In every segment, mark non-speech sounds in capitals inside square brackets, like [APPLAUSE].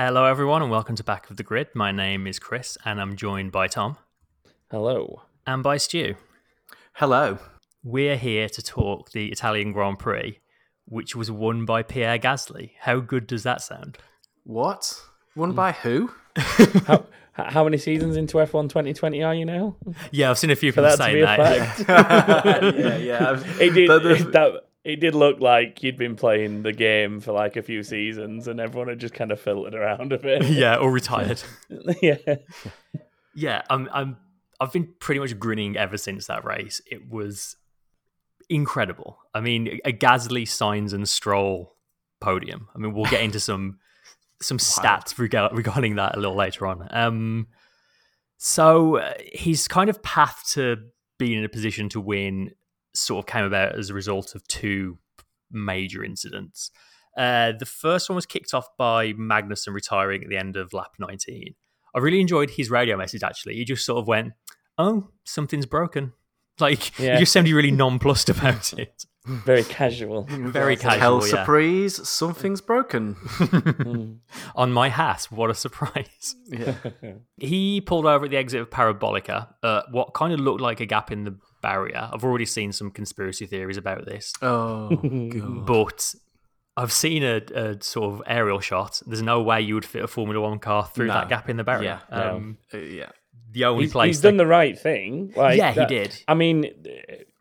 Hello, everyone, and welcome to Back of the Grid. My name is Chris, and I'm joined by Tom Hello. and by Stu. Hello. We're here to talk the Italian Grand Prix, which was won by Pierre Gasly. How good does that sound? What? Won by who? How, how many seasons into F1 2020 are you now? Yeah, I've seen a few people that saying be a that. fact. yeah, [LAUGHS] [LAUGHS] yeah. It did. The- the- it, that, it did look like you'd been playing the game for like a few seasons, and everyone had just kind of filtered around a bit. yeah, or retired. [LAUGHS] yeah. Yeah, I'm, I'm. I've been pretty much grinning ever since that race. It was incredible. I mean, a Gasly, Sainz, and Stroll podium. I mean, we'll get into some some stats rega- regarding that a little later on. Um, so uh, his kind of path to being in a position to win sort of came about as a result of two major incidents. Uh, the first one was kicked off by Magnussen retiring at the end of lap 19. I really enjoyed his radio message. Actually, he just sort of went, "Oh, something's broken." [LAUGHS] Like Yeah. he just sounded really nonplussed about [LAUGHS] it. Very casual. [LAUGHS] Very Hell casual. Yeah. surprise, something's broken. Mm. On my hat, what a surprise! Yeah. He pulled over at the exit of Parabolica, uh, what kind of looked like a gap in the barrier. I've already seen some conspiracy theories about this, Oh god. but I've seen a, a sort of aerial shot. There's no way you would fit a Formula One car through No. that gap in the barrier. Yeah, no. um, Uh, yeah. the only He's, place he's done the right thing. Like, yeah, he did. I mean,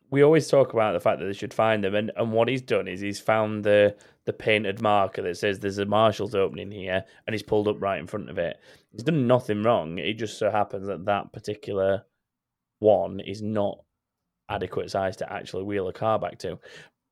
we always talk about the fact that they should find them, and, and what he's done is he's found the the painted marker that says there's a Marshalls opening here, and he's pulled up right in front of it. He's done nothing wrong. It just so happens that that particular one is not adequate size to actually wheel a car back to,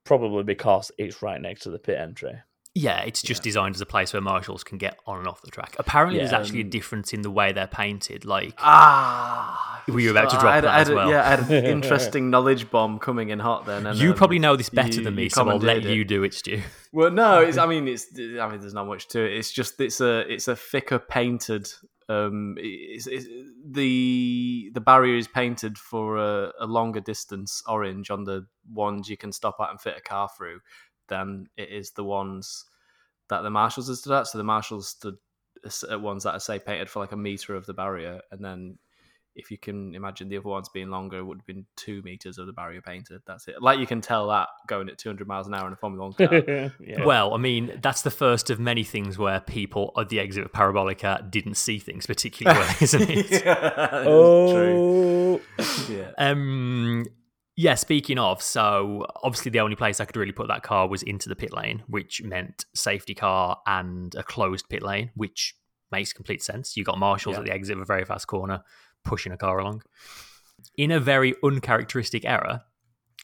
probably because it's right next to the pit entry. Yeah, it's just designed as a place where marshals can get on and off the track. Apparently, there's Yeah, actually a um, difference in the way they're painted. Like, Ah. Were you about to I drop had- that I had as well? Yeah, I had an [LAUGHS] interesting knowledge bomb coming in hot then. And, you um, probably know this better you- than me, you so I'll let it. you do it, Stu. Well, no, it's. I [LAUGHS] mean, it's. I mean, there's not much to it. It's just it's a it's a thicker painted. Um, it's, it's, the the barrier is painted for a, a longer distance orange on the ones you can stop at and fit a car through than it is the ones that the marshals have stood at. So the marshals stood at ones that are say painted for like a meter of the barrier, and then if you can imagine the other ones being longer, it would have been two meters of the barrier painted. That's it. Like you can tell that going at 200 miles an hour in a Formula One [LAUGHS] car. yeah. Well, I mean, that's the first of many things where people at the exit of Parabolica didn't see things particularly well, [LAUGHS] isn't it? [LAUGHS] That's oh, true. Yeah. Um, yeah, speaking of, so obviously the only place I could really put that car was into the pit lane, which meant safety car and a closed pit lane, which makes complete sense. You got marshals Yeah. at the exit of a very fast corner pushing a car along. In a very uncharacteristic error,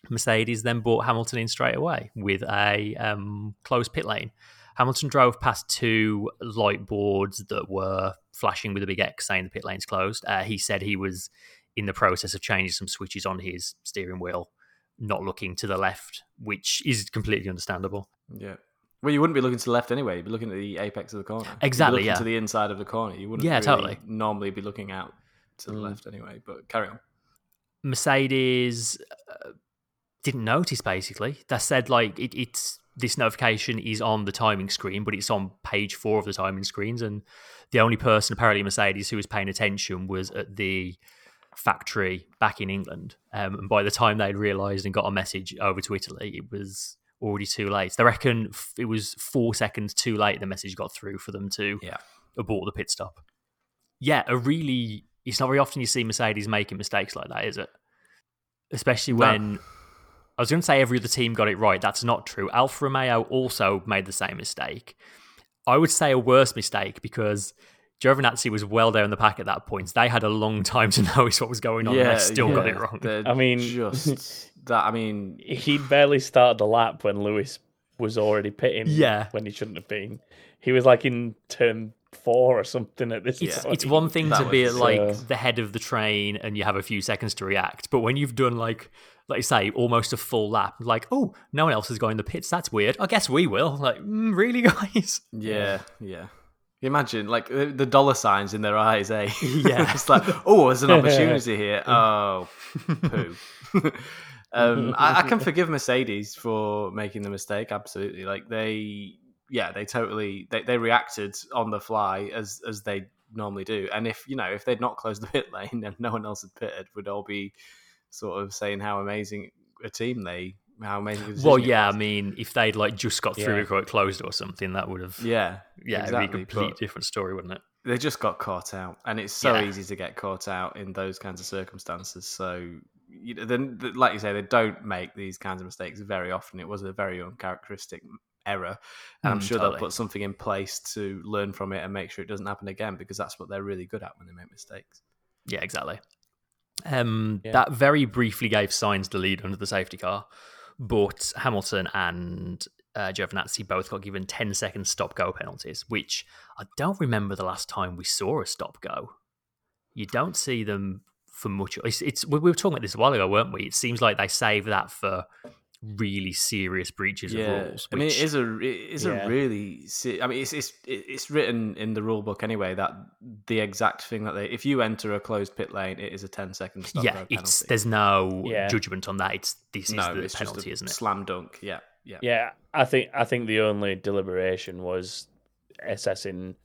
Mercedes then brought Hamilton in straight away with a um, closed pit lane. Hamilton drove past two light boards that were flashing with a big X saying the pit lane's closed. Uh, he said he was in the process of changing some switches on his steering wheel, not looking to the left, which is completely understandable. Yeah. Well, you wouldn't be looking to the left anyway. You'd be looking at the apex of the corner. You'd be Exactly, looking yeah. To the inside of the corner. You wouldn't Yeah, really totally. normally be looking out to the Mm. left anyway. But carry on. Mercedes uh, didn't notice basically. They said like it, it's this notification is on the timing screen, but it's on page four of the timing screens, and the only person apparently Mercedes who was paying attention was at the factory back in England. Um, and by the time they'd realised and got a message over to Italy, it was already too late. They reckon f- it was four seconds too late. The message got through for them to Yeah. abort the pit stop. Yeah, a really. It's not very often you see Mercedes making mistakes like that, is it? Especially No. when I was going to say every other team got it right. That's not true. Alfa Romeo also made the same mistake. I would say a worse mistake because Giovinazzi was well down the pack at that point. They had a long time to [LAUGHS] notice what was going on. and they still got it wrong. They're I mean- just [LAUGHS] that. I mean, he'd barely started the lap when Lewis was already pitting. Yeah. when he shouldn't have been. He was like in turn four or something at this It's, point. it's one thing That to be at like uh, the head of the train and you have a few seconds to react, but when you've done like, like you say, almost a full lap, like, oh, no one else is going to the pits. That's weird. I guess we will. Like, mm, really, [LAUGHS] guys? yeah, yeah. Imagine like the the dollar signs in their eyes, eh? [LAUGHS] Yeah. it's like, oh, there's an [LAUGHS] opportunity here. Oh, poo. um, I, I can forgive Mercedes for making the mistake. Absolutely, like they, yeah, they totally they, they reacted on the fly as as they normally do. And if you know if they'd not closed the pit [LAUGHS] lane and no one else had pitted, would all be sort of saying how amazing a team they how amazing. Well, yeah, I mean, if they'd like just got through Yeah. before it closed or something, that would have yeah, yeah, exactly, it'd be a complete different story, wouldn't it? they just got caught out, and it's so Yeah. easy to get caught out in those kinds of circumstances. So, you know, then, like you say, they don't make these kinds of mistakes very often. It was a very uncharacteristic error, and I'm Mm, sure totally. they'll put something in place to learn from it and make sure it doesn't happen again because that's what they're really good at when they make mistakes. Yeah, exactly. Um, Yeah. That very briefly gave Sainz the lead under the safety car, but Hamilton and uh, Giovinazzi both got given 10 second stop go penalties, which I don't remember the last time we saw a stop go. You don't see them for much. It's, it's we were talking about this a while ago, weren't we? It seems like they save that for really serious breaches of rules. I mean, it is a it is Yeah. a really. se- I mean, it's it's it's written in the rule book anyway that the exact thing that they if you enter a closed pit lane, it is a 10 second stop yeah, go it's penalty. there's no Yeah. judgment on that. It's this is no, the it's penalty, just a isn't it? slam dunk. Yeah, yeah. Yeah, I think I think the only deliberation was assessing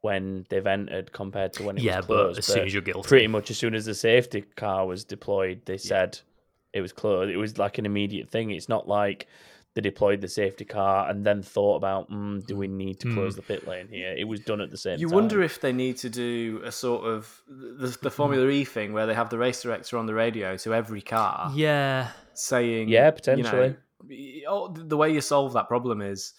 when they've entered compared to when it Yeah, was but closed. as soon as you're guilty, pretty much as soon as the safety car was deployed, they said it was closed. It was like an immediate thing. It's not like they deployed the safety car and then thought about, mm, do we need to close the pit lane here? It was done at the same time. You time. wonder if they need to do a sort of the, the Formula E thing where they have the race director on the radio to every car yeah. saying, Yeah, you potentially. know, oh, the way you solve that problem is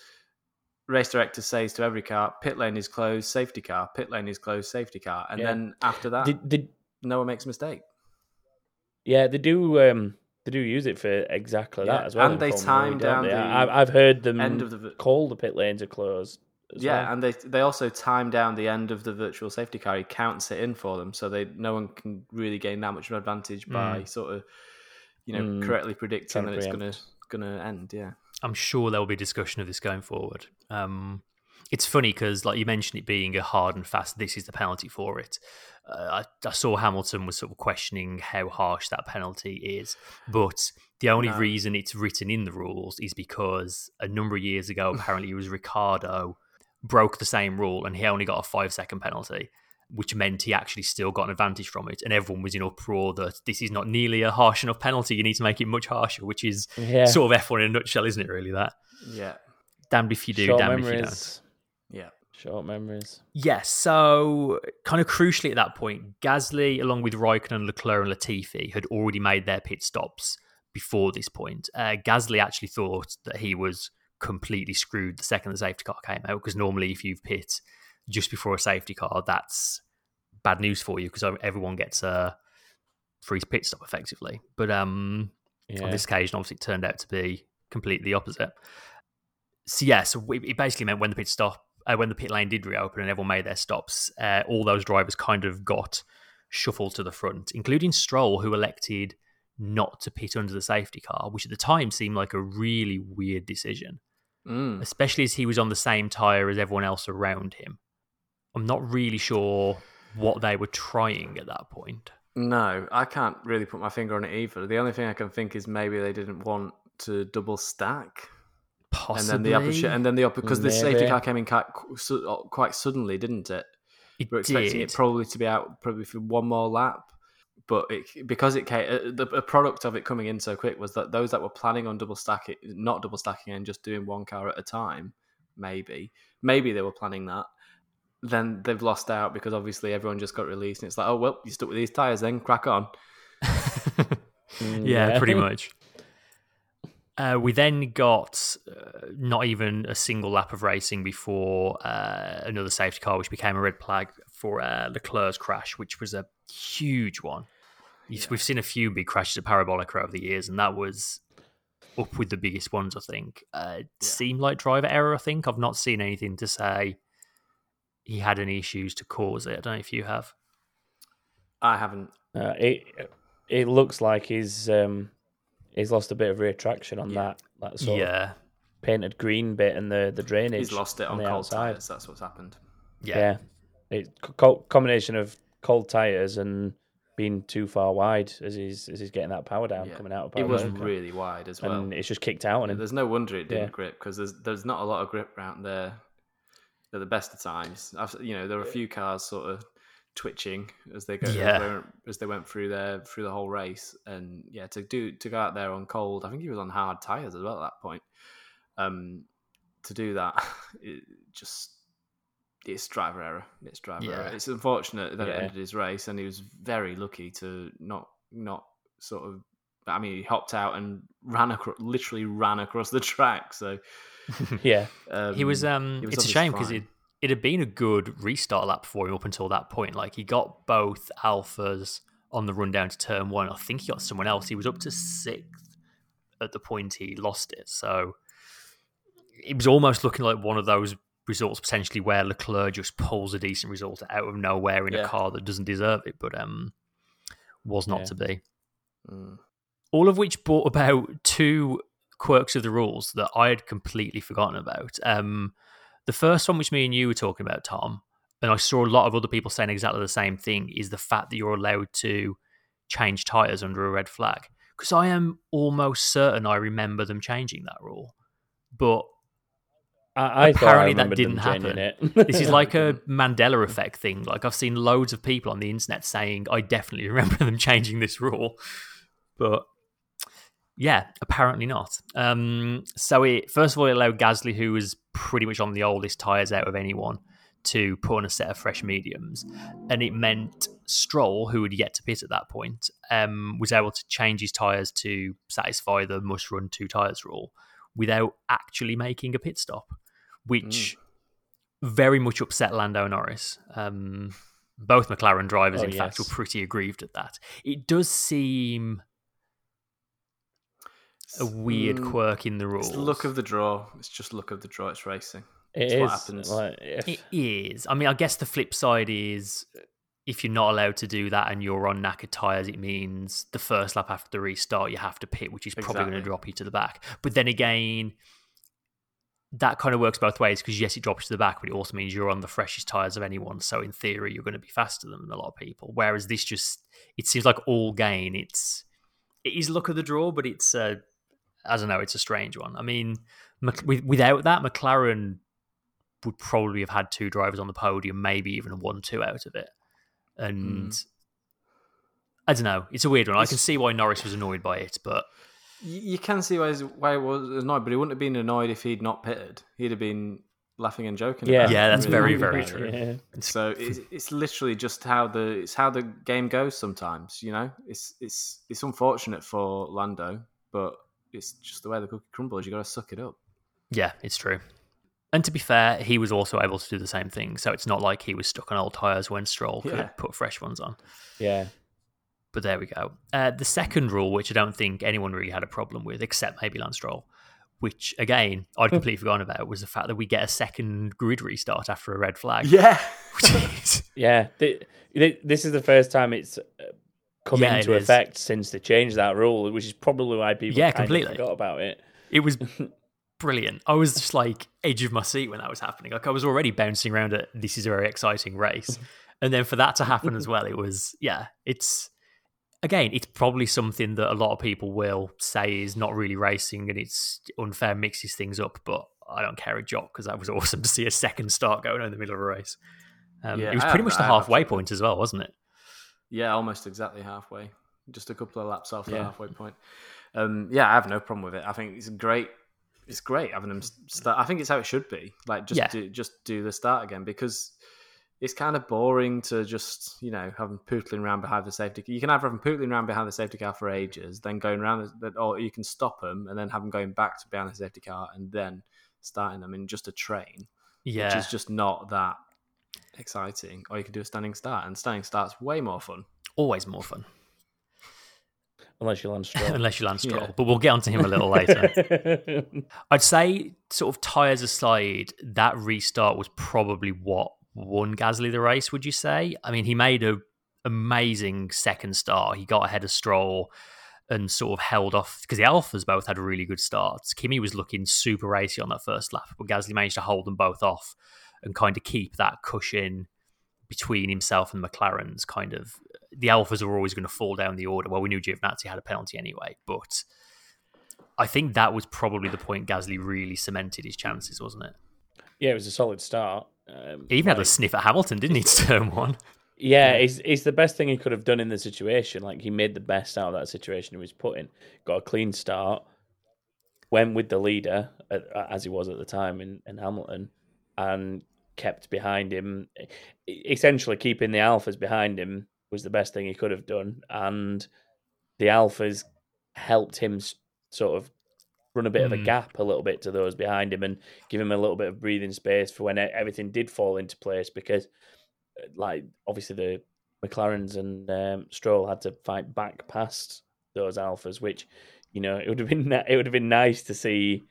race director says to every car, pit lane is closed, safety car, pit lane is closed, safety car, and Yeah. then after that, Did, did, no one makes a mistake. yeah, they do. Um, they do use it for exactly Yeah, that as well. and they Formula time don't down they? the I- I've, I've heard them end of the vi- call the pit lanes are closed. as Yeah, well. and they they also time down the end of the virtual safety car. He counts it in for them, so they no one can really gain that much of an advantage by sort of you know Mm. correctly predicting Trying that it's gonna gonna end. Yeah, I'm sure there will be discussion of this going forward. Um, it's funny because, like you mentioned, it being a hard and fast. This is the penalty for it. Uh, I, I saw Hamilton was sort of questioning how harsh that penalty is, but the only No. reason it's written in the rules is because a number of years ago, [LAUGHS] apparently, it was Ricciardo broke the same rule and he only got a five second penalty. Which meant he actually still got an advantage from it, and everyone was in uproar that this is not nearly a harsh enough penalty. You need to make it much harsher, which is yeah. sort of F1 in a nutshell, isn't it? Really, that yeah, damned if you do, Short damned if you don't. Yeah. Short memories. Yes, so kind of crucially at that point, Gasly, along with Raikkonen, Leclerc, and Latifi, had already made their pit stops before this point. Uh, Gasly actually thought that he was completely screwed the second the safety car came out, because normally if you've pit just before a safety car, that's bad news for you because everyone gets a free pit stop effectively. But um, Yeah. on this occasion, obviously, it turned out to be completely the opposite. So yeah, so it basically meant when the pit stop, uh, when the pit lane did reopen and everyone made their stops, uh, all those drivers kind of got shuffled to the front, including Stroll, who elected not to pit under the safety car, which at the time seemed like a really weird decision, Mm. especially as he was on the same tire as everyone else around him. I'm not really sure what they were trying at that point. No, I can't really put my finger on it either. The only thing I can think is maybe they didn't want to double stack, Possibly. and then the upper sh- and then the upper because the safety car came in quite quite suddenly, didn't it? it We're expecting did. it probably to be out probably for one more lap, but it, because it came, uh, the a product of it coming in so quick was that those that were planning on double stacking, not double stacking and just doing one car at a time, maybe, maybe they were planning that. Then they've lost out because obviously everyone just got released, and it's like, oh well, you stuck with these tires, then crack on. [LAUGHS] [LAUGHS] Yeah, pretty much. Uh, we then got uh, not even a single lap of racing before uh, another safety car, which became a red flag for uh, Leclerc's crash, which was a huge one. You've- We've seen a few big crashes at Parabolica over the years, and that was up with the biggest ones, I think. Uh, it Yeah. seemed like driver error, I think. I've not seen anything to say he had any issues to cause it. I don't know if you have. I haven't. Uh, it it looks like he's um he's lost a bit of rear traction on Yeah. that that sort of yeah. painted green bit and the the drainage. He's lost it on the cold outside. tires. That's what's happened. Yeah. Yeah, It's co- combination of cold tires and being too far wide as he's as he's getting that power down Yeah. coming out of power. It was Paranoia. really wide as well. and it's just kicked out and. There's no wonder it didn't Yeah. grip because there's there's not a lot of grip around there at the best of times. I've, you know, there were a few cars sort of twitching as they go Yeah. as, they went, as they went through their through the whole race, and yeah, to do to go out there on cold. I think he was on hard tires as well at that point. Um, to do that, [LAUGHS] it just it's driver error. It's driver Yeah. error. It's unfortunate that it ended his race, and he was very lucky to not not sort of. I mean, he hopped out and ran across, literally ran across the track. So [LAUGHS] yeah, um, he was um he was it's a shame because prime. It had been a good restart lap for him up until that point like he got both alphas on the run down to turn one i think he got someone else he was up to sixth at the point he lost it so it was almost looking like one of those results potentially where leclerc just pulls a decent result out of nowhere in a car that doesn't deserve it but um was not Yeah. to be Mm. all of which brought about two quirks of the rules that I had completely forgotten about. Um, the first one, which me and you were talking about, Tom, and I saw a lot of other people saying exactly the same thing, is the fact that you're allowed to change tyres under a red flag. Because I am almost certain I remember them changing that rule. But I, I thought I Apparently that didn't happen. It. this is like a [LAUGHS] Mandela effect thing. Like I've seen loads of people on the internet saying, I definitely remember them changing this rule. But yeah, apparently not. Um, so it first of all it allowed Gasly, who was pretty much on the oldest tyres out of anyone, to put on a set of fresh mediums, and it meant Stroll, who had yet to pit at that point, um, was able to change his tyres to satisfy the must run two tyres rule without actually making a pit stop, which very much upset Lando Norris. Um, both McLaren drivers, Oh, in fact, were pretty aggrieved at that. It does seem a weird Mm, quirk in the rules. It's look of the draw. It's just look of the draw. It's racing. It It's is. what happens. Like, if, It is. I mean, I guess the flip side is if you're not allowed to do that and you're on knackered tyres, it means the first lap after the restart, you have to pit, which is probably going to drop you to the back. But then again, that kind of works both ways because, yes, it drops you to the back, but it also means you're on the freshest tyres of anyone. So, in theory, you're going to be faster than a lot of people. Whereas this just, it seems like all gain. It's, it is luck of the draw, but it's, uh, I don't know, it's a strange one. I mean, Mc- without that, McLaren would probably have had two drivers on the podium, maybe even a one-two out of it. And hmm. I don't know, it's a weird one. I can see why Norris was annoyed by it, but You, you can see why, why he was annoyed, but he wouldn't have been annoyed if he'd not pitted. He'd have been laughing and joking. Yeah. about Yeah, that's really. very, very true. Yeah. So it's, it's literally just how the it's how the game goes. Sometimes you know, it's it's it's unfortunate for Lando, but it's just the way the cookie crumbles. You got to suck it up. yeah, it's true. And to be fair, he was also able to do the same thing, so it's not like he was stuck on old tyres when Stroll Yeah. could put fresh ones on. Yeah. But there we go. Uh, the second rule, which I don't think anyone really had a problem with, except maybe Lance Stroll, which again I'd completely forgotten about, was the fact that we get a second grid restart after a red flag. Yeah, [LAUGHS] [LAUGHS] Yeah. Th- th- This is the first time it's uh, come Yeah, into it is. effect since they changed that rule, which is probably why people Yeah, kind of completely. forgot about it. it was [LAUGHS] brilliant. I was just like edge of my seat when that was happening. Like I was already bouncing around at this is a very exciting race. [LAUGHS] And then for that to happen as [LAUGHS] well, it was yeah, it's again, it's probably something that a lot of people will say is not really racing and it's unfair, mixes things up, but I don't care a jot because that was awesome to see a second start going on in the middle of a race. Um, Yeah, it was pretty have- much the I halfway actually- point as well, wasn't it? Yeah, almost exactly halfway. Just a couple of laps off the halfway point. Um, yeah, I have no problem with it. I think it's great. It's great having them start. I think it's how it should be. Like just Yeah. do, just do the start again because it's kind of boring to just you know have them pootling around behind the safety. Car you can have them pootling around behind the safety car for ages, then going around, the, or you can stop them and then have them going back to behind the safety car and then starting them in just a train, Yeah. which is just not that exciting. Or you could do a standing start, and standing start's way more fun. Always more fun. Unless you Lance Stroll. [LAUGHS] Unless you Lance Stroll. Yeah. But we'll get onto him a little later. [LAUGHS] I'd say, sort of tyres aside, that restart was probably what won Gasly the race. Would you say? I mean, he made a amazing second start. He got ahead of Stroll and sort of held off because the Alphas both had really good starts. Kimi was looking super racy on that first lap, but Gasly managed to hold them both off and kind of keep that cushion between himself and McLaren's kind of the Alphas were always going to fall down the order. Well, we knew Giovinazzi had a penalty anyway, but I think that was probably the point Gasly really cemented his chances, wasn't it? Yeah, it was a solid start. Um, he even like, had a sniff at Hamilton, didn't he, to turn one? Yeah, it's, it's the best thing he could have done in the situation. Like, he made the best out of that situation he was put in. Got a clean start, went with the leader, as he was at the time in, in Hamilton, and kept behind him. Essentially, keeping the Alphas behind him was the best thing he could have done. And the Alphas helped him sort of run a bit mm. of a hmm. gap a little bit to those behind him and give him a little bit of breathing space for when everything did fall into place because uh, like obviously the McLarens and um, Stroll had to fight back past those alphas which you know it would have been it would have been nice to see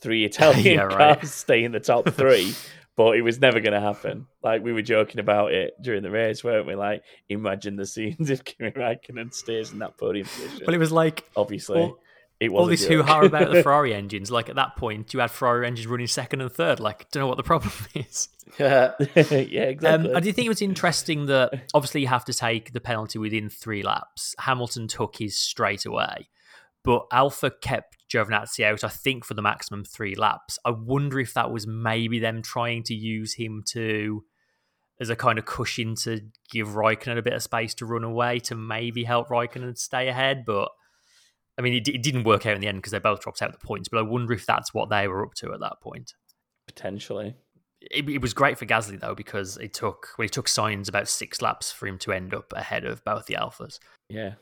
three [LAUGHS] Italian yeah, cars right. stay in the top [LAUGHS] 3 but it was never going to happen. Like we were joking about it during the race, weren't we? Like, imagine the scenes [LAUGHS] if Kimi Raikkonen stays in that podium position. Well, it was like obviously it was all this hoo ha about the [LAUGHS] Ferrari engines. Like at that point, you had Ferrari engines running second and third. Like, don't know what the problem [LAUGHS] is. Yeah, yeah, exactly. Um, I do think it was interesting that obviously you have to take the penalty within three laps. Hamilton took his straight away, but Alpha kept Giovinazzi out. I think for the maximum three laps. I wonder if that was maybe them trying to use him to as a kind of cushion to give Raikkonen a bit of space to run away to maybe help Raikkonen stay ahead, but I mean, it, it didn't work out in the end because they both dropped out the points. But I wonder if that's what they were up to at that point. Potentially. It, it, was great for Gasly though because it took well, it took Sainz about six laps for him to end up ahead of both the Alphas. Yeah,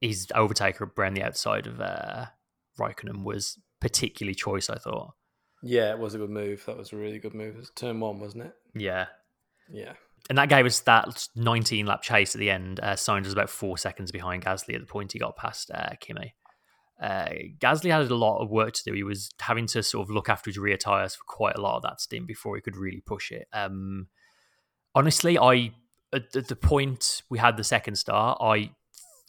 his overtaker around the outside of uh, Raikkonen was particularly choice. I thought. Yeah, it was a good move. That was a really good move. It was turn one, wasn't it? Yeah, yeah. And that gave us that 19 lap chase at the end. Uh, Sainz was about four seconds behind Gasly at the point he got past uh, Kimi uh, Gasly had a lot of work to do. He was having to sort of look after his rear tires for quite a lot of that stint before he could really push it. Um, honestly, I at, the point we had the second start, I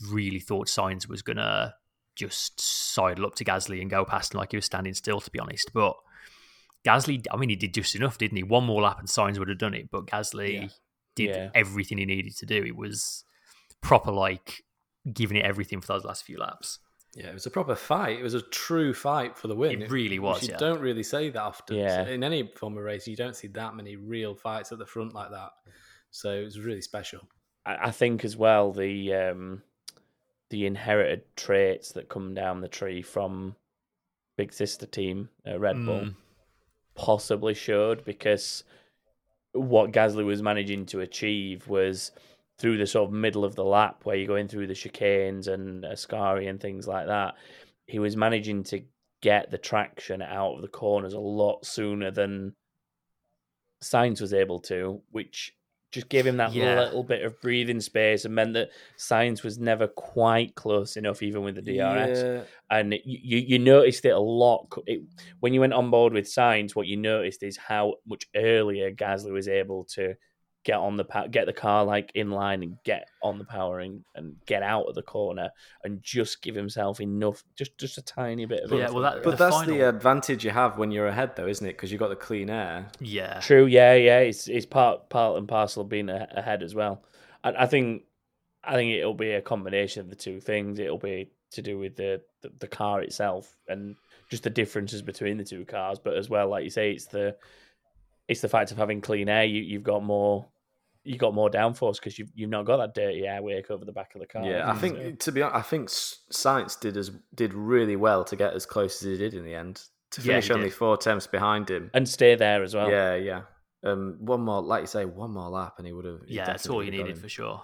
really thought Sainz was gonna just sidle up to Gasly and go past him like he was standing still. To be honest, but Gasly, I mean, he did just enough, didn't he? One more lap and Sainz would have done it, but Gasly yeah. did yeah. everything he needed to do. It was proper, like giving it everything for those last few laps. Yeah, it was a proper fight. It was a true fight for the win. It really was. You yeah. don't really say that often. Yeah. In any form of race, you don't see that many real fights at the front like that. So it was really special. I think as well the um, the inherited traits that come down the tree from big sister team uh, Red Bull mm. possibly showed because what Gasly was managing to achieve was through the sort of middle of the lap where you're going through the chicanes and Ascari and things like that, he was managing to get the traction out of the corners a lot sooner than Sainz was able to, which just gave him that yeah. little bit of breathing space and meant that Sainz was never quite close enough, even with the DRS. Yeah. And you, you noticed it a lot. It, when you went on board with Sainz, what you noticed is how much earlier Gasly was able to get on the get the car like in line and get on the powering and and get out of the corner and just give himself enough just just a tiny bit of yeah well that, but that's final... the advantage you have when you're ahead though isn't it? Because you've got the clean air. Yeah. True yeah yeah it's it's part part and parcel of being ahead as well. I, I think I think it'll be a combination of the two things. It'll be to do with the, the the car itself and just the differences between the two cars but as well like you say it's the it's the fact of having clean air. You, you've got more you got more downforce because you've you've not got that dirty air wake over the back of the car. Yeah, I think so. to be honest, I think Sainz did as did really well to get as close as he did in the end to finish yeah, only did. four attempts behind him and stay there as well. Yeah, yeah. Um, one more, like you say, one more lap, and he would have. Yeah, that's all you needed for sure.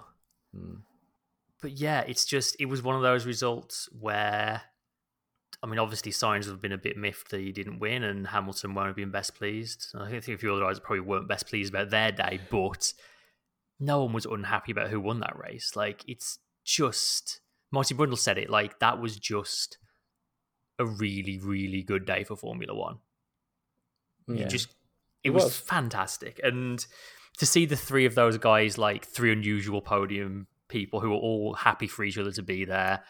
Hmm. But yeah, it's just it was one of those results where I mean, obviously, Sainz have been a bit miffed that he didn't win, and Hamilton won't have been best pleased. I think a few other guys probably weren't best pleased about their day, but no one was unhappy about who won that race. Like, it's just Martin Brundle said it. Like, that was just a really, really good day for Formula One. Yeah. You just, it, it was, was fantastic, and to see the three of those guys, like three unusual podium people who were all happy for each other to be there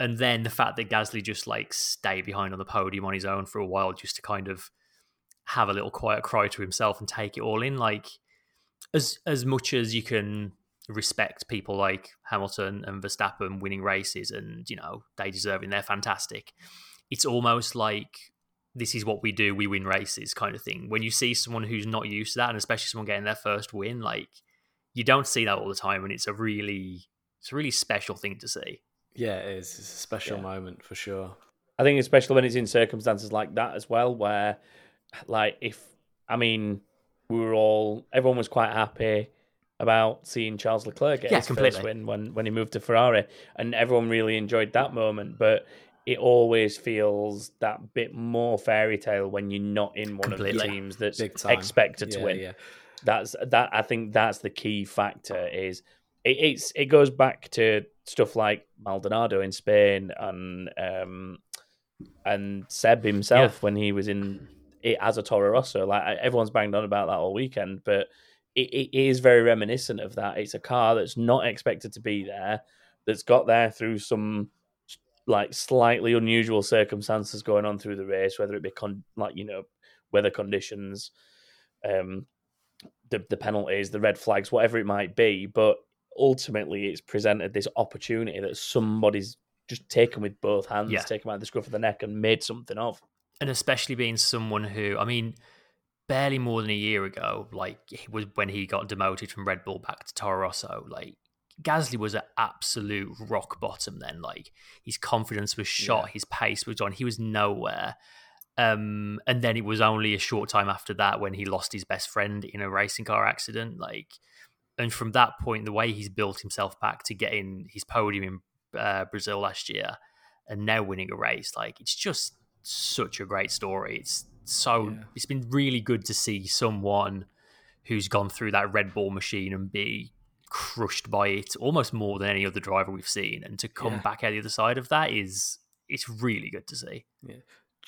and then the fact that Gasly just like stayed behind on the podium on his own for a while just to kind of have a little quiet cry to himself and take it all in like as as much as you can respect people like Hamilton and Verstappen winning races, and you know they deserve it. They're fantastic. It's almost like this is what we do. We win races, kind of thing. When you see someone who's not used to that, and especially someone getting their first win, like you don't see that all the time, and it's a really it's a really special thing to see. Yeah, it is. It's a special Yeah. moment for sure. I think especially when it's in circumstances like that as well, where like if I mean we were all everyone was quite happy about seeing Charles Leclerc get Yeah, his completely. first win when when he moved to Ferrari, and everyone really enjoyed that moment. But it always feels that bit more fairy tale when you're not in one of the teams that's expected to Yeah, win. Yeah. That's that. I think that's the key factor. Is it, it's it goes back to stuff like Maldonado in Spain and um and Seb himself when he was in it as a Toro Rosso. Like everyone's banged on about that all weekend, but it, it is very reminiscent of that. It's a car that's not expected to be there, that's got there through some like slightly unusual circumstances going on through the race, whether it be con- like you know weather conditions, um, the the penalties, the red flags, whatever it might be. But ultimately, it's presented this opportunity that somebody's just taken with both hands, Yeah. taken by the scruff of the neck, and made something of. and especially being someone who, I mean, barely more than a year ago, like it was when he got demoted from Red Bull back to Toro Rosso, like Gasly was at absolute rock bottom then. Like his confidence was shot, Yeah. his pace was on, he was nowhere. Um, and then it was only a short time after that when he lost his best friend in a racing car accident. Like, and from that point, the way he's built himself back to getting his podium in uh, Brazil last year, and now winning a race, like it's just such a great story. It's so Yeah. it's been really good to see someone who's gone through that Red Bull machine and be crushed by it almost more than any other driver we've seen, and to come Yeah. back out the other side of that is it's really good to see.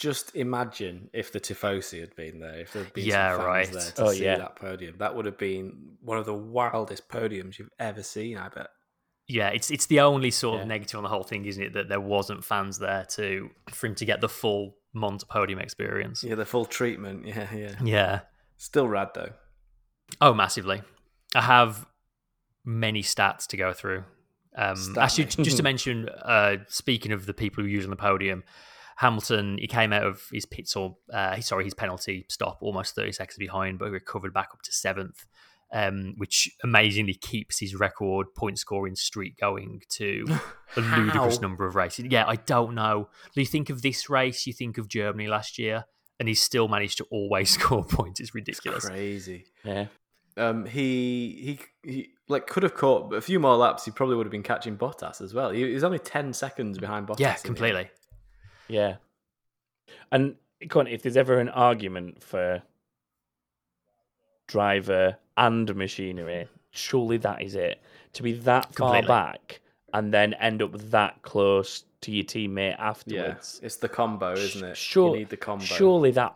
Just imagine if the Tifosi had been there, if there'd been Yeah, some fans right. there to Oh, see yeah. that podium. That would have been one of the wildest podiums you've ever seen, I bet. Yeah, it's it's the only sort of negative on the whole thing, isn't it? That there wasn't fans there to for him to get the full Mont podium experience. Yeah, the full treatment. Yeah, yeah. yeah. Still rad though. Oh, massively. I have many stats to go through. Um, Stat actually, me. just to [LAUGHS] mention, uh, speaking of the people who use on the podium, Hamilton he came out of his pit or uh, sorry his penalty stop almost thirty seconds behind, but he recovered back up to seventh, um, which amazingly keeps his record point scoring streak going to [LAUGHS] a ludicrous number of races. Yeah, I don't know. You think of this race, you think of Germany last year, and he's still managed to always [LAUGHS] score points. It's ridiculous. Crazy. Yeah. Um, he he he like could have caught a few more laps. He probably would have been catching Bottas as well. He, he was only ten seconds behind Bottas. Yeah, in the end. completely. Yeah. And Con, if there's ever an argument for driver and machinery, surely that is it. To be that far back and then end up that close to your teammate afterwards. Yeah, it's the combo, isn't it? Sure, you need the combo. Surely that.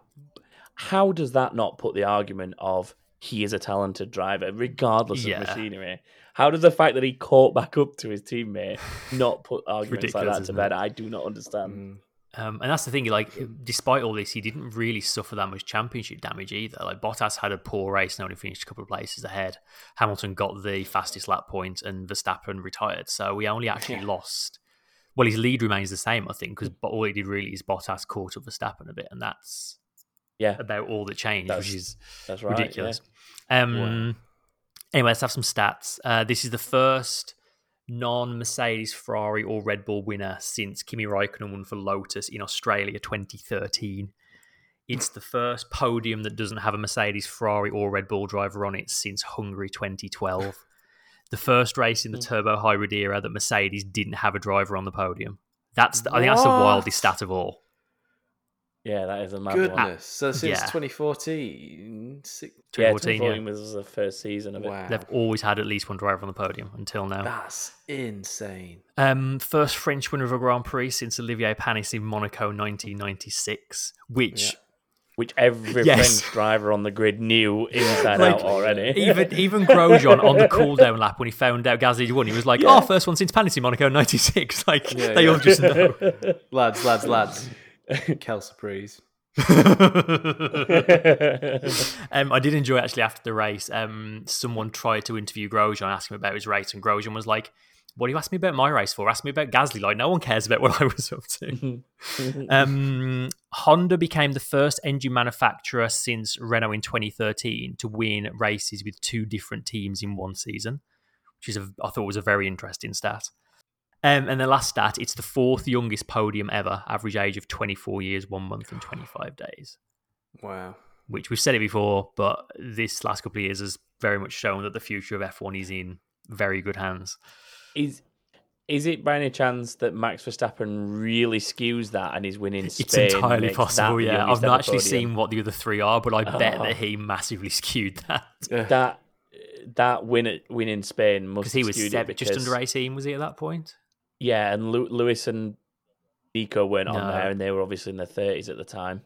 How does that not put the argument of he is a talented driver, regardless Yeah. of machinery? How does the fact that he caught back up to his teammate not put [LAUGHS] arguments like that to bed? it? I do not understand. Mm. Um, and that's the thing. Like, despite all this, he didn't really suffer that much championship damage either. Like, Bottas had a poor race and only finished a couple of places ahead. Hamilton got the fastest lap point, and Verstappen retired. So we only [LAUGHS] actually Yeah. lost. Well, his lead remains the same, I think, because all he did really is Bottas caught up Verstappen a bit, and that's Yeah, about all that changed, That's which is that's right. ridiculous. Um, Anyway, let's have some stats. Uh, this is the first non Mercedes, Ferrari, or Red Bull winner since Kimi Raikkonen won for Lotus in Australia 2013. It's the first podium that doesn't have a Mercedes, Ferrari, or Red Bull driver on it since Hungary 2012. [LAUGHS] The first race in the hmm. turbo hybrid era that Mercedes didn't have a driver on the podium. That's the, I think that's the wildest stat of all. Yeah, that is a mad one. Goodness. So since Yeah. 2014, six, Yeah, 2014, yeah. was the first season of it. wow, They've always had at least one driver on the podium until now. that's insane. Um, first French winner of a Grand Prix since Olivier Panis in Monaco 1996, which Yeah. Which every Yes. French driver on the grid knew inside [LAUGHS] Like, out already. even even Grosjean on the cool down lap when he found out Gasly won, he was like, "Oh, first one since Panis in Monaco '96." [LAUGHS] Like Yeah, they yeah. all just know. [LAUGHS] Lads, lads, lads. Kel surprise. [LAUGHS] Um, I did enjoy actually after the race. Um, someone tried to interview Grosjean, ask him about his race, and Grosjean was like, "What do you ask me about my race for? Ask me about Gasly. Like, no one cares about [LAUGHS] what I was up to." [LAUGHS] um, Honda became the first engine manufacturer since Renault in 2013 to win races with two different teams in one season, which is a, I thought was a very interesting stat. Um, and the last stat, it's the fourth youngest podium ever, average age of 24 years, one month, and 25 days. Wow. Which we've said it before, but this last couple of years has very much shown that the future of F1 is in very good hands. Is is it by any chance that Max Verstappen really skews that and is winning Spain? It's entirely possible, yeah. I've not actually podium? seen what the other three are, but I oh. [LAUGHS] bet that he massively [LAUGHS] skewed that. that that win at win in Spain must because he was seven, just under eighteen, was he at that point? Yeah, and Lewis and Nico weren't no. on there, and they were obviously in their thirties at the time,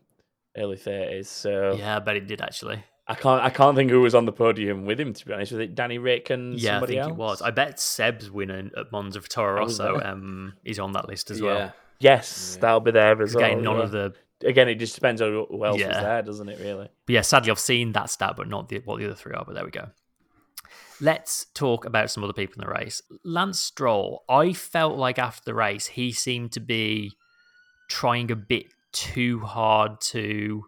early thirties. So yeah, I bet it did actually. I can't. I can't think who was on the podium with him. To be honest, was it Danny Ric and yeah, somebody I think else? it was. I bet Seb's winner at Monza for Toro Rosso um, is on that list as well. Yeah. Yes, yeah. that'll be there as well. Again, none yeah. of the. Again, it just depends on who else yeah. was there, doesn't it? Really. But yeah, sadly, I've seen that stat, but not the, what the other three are. But there we go. Let's talk about some other people in the race. Lance Stroll, I felt like after the race, he seemed to be trying a bit too hard to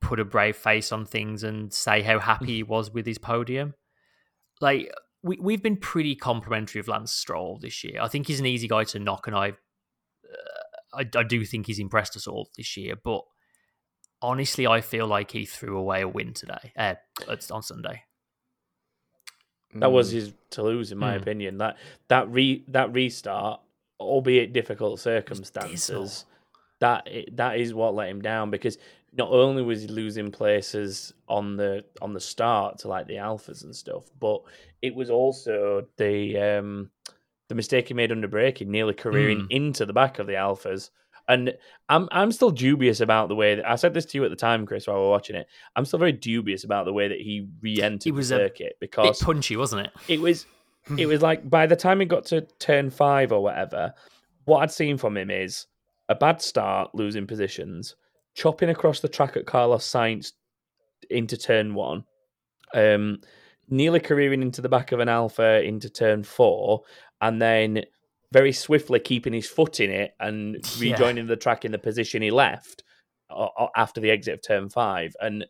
put a brave face on things and say how happy he was with his podium. Like, we, we've been pretty complimentary of Lance Stroll this year. I think he's an easy guy to knock, and I, uh, I, I do think he's impressed us all this year. But honestly, I feel like he threw away a win today, uh, on Sunday. That was mm. his to lose, in my mm. opinion. That that re that restart, albeit difficult circumstances, that that is what let him down because not only was he losing places on the on the start to like the alphas and stuff, but it was also the um the mistake he made under braking, nearly careering mm. into the back of the alphas and I'm I'm still dubious about the way that I said this to you at the time, Chris, while we were watching it. I'm still very dubious about the way that he re-entered the circuit because punchy, wasn't it? It was. it was like by the time he got to turn five or whatever, what I'd seen from him is a bad start, losing positions, chopping across the track at Carlos Sainz into turn one, um, nearly careering into the back of an Alpha into turn four, and then very swiftly keeping his foot in it and [LAUGHS] rejoining yeah. the track in the position he left uh, uh, after the exit of turn five. And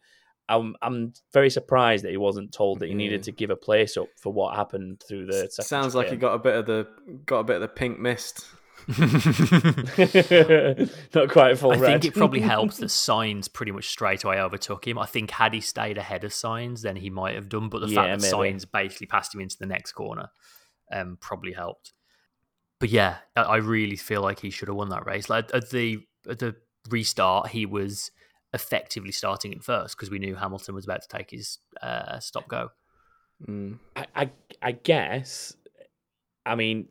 I'm I'm very surprised that he wasn't told that he needed mm. to give a place up for what happened through the. Sounds like he got a bit of the got a bit of the pink mist. [LAUGHS] [LAUGHS] Not quite full. I red. think it probably helps that Sainz pretty much straight away overtook him. I think had he stayed ahead of Sainz, then he might have done. But the yeah, fact that maybe. Sainz basically passed him into the next corner um, probably helped but yeah, I really feel like he should have won that race. Like at the at the restart, he was effectively starting in first because we knew Hamilton was about to take his uh, stop go. Mm. I, I, I guess, I mean,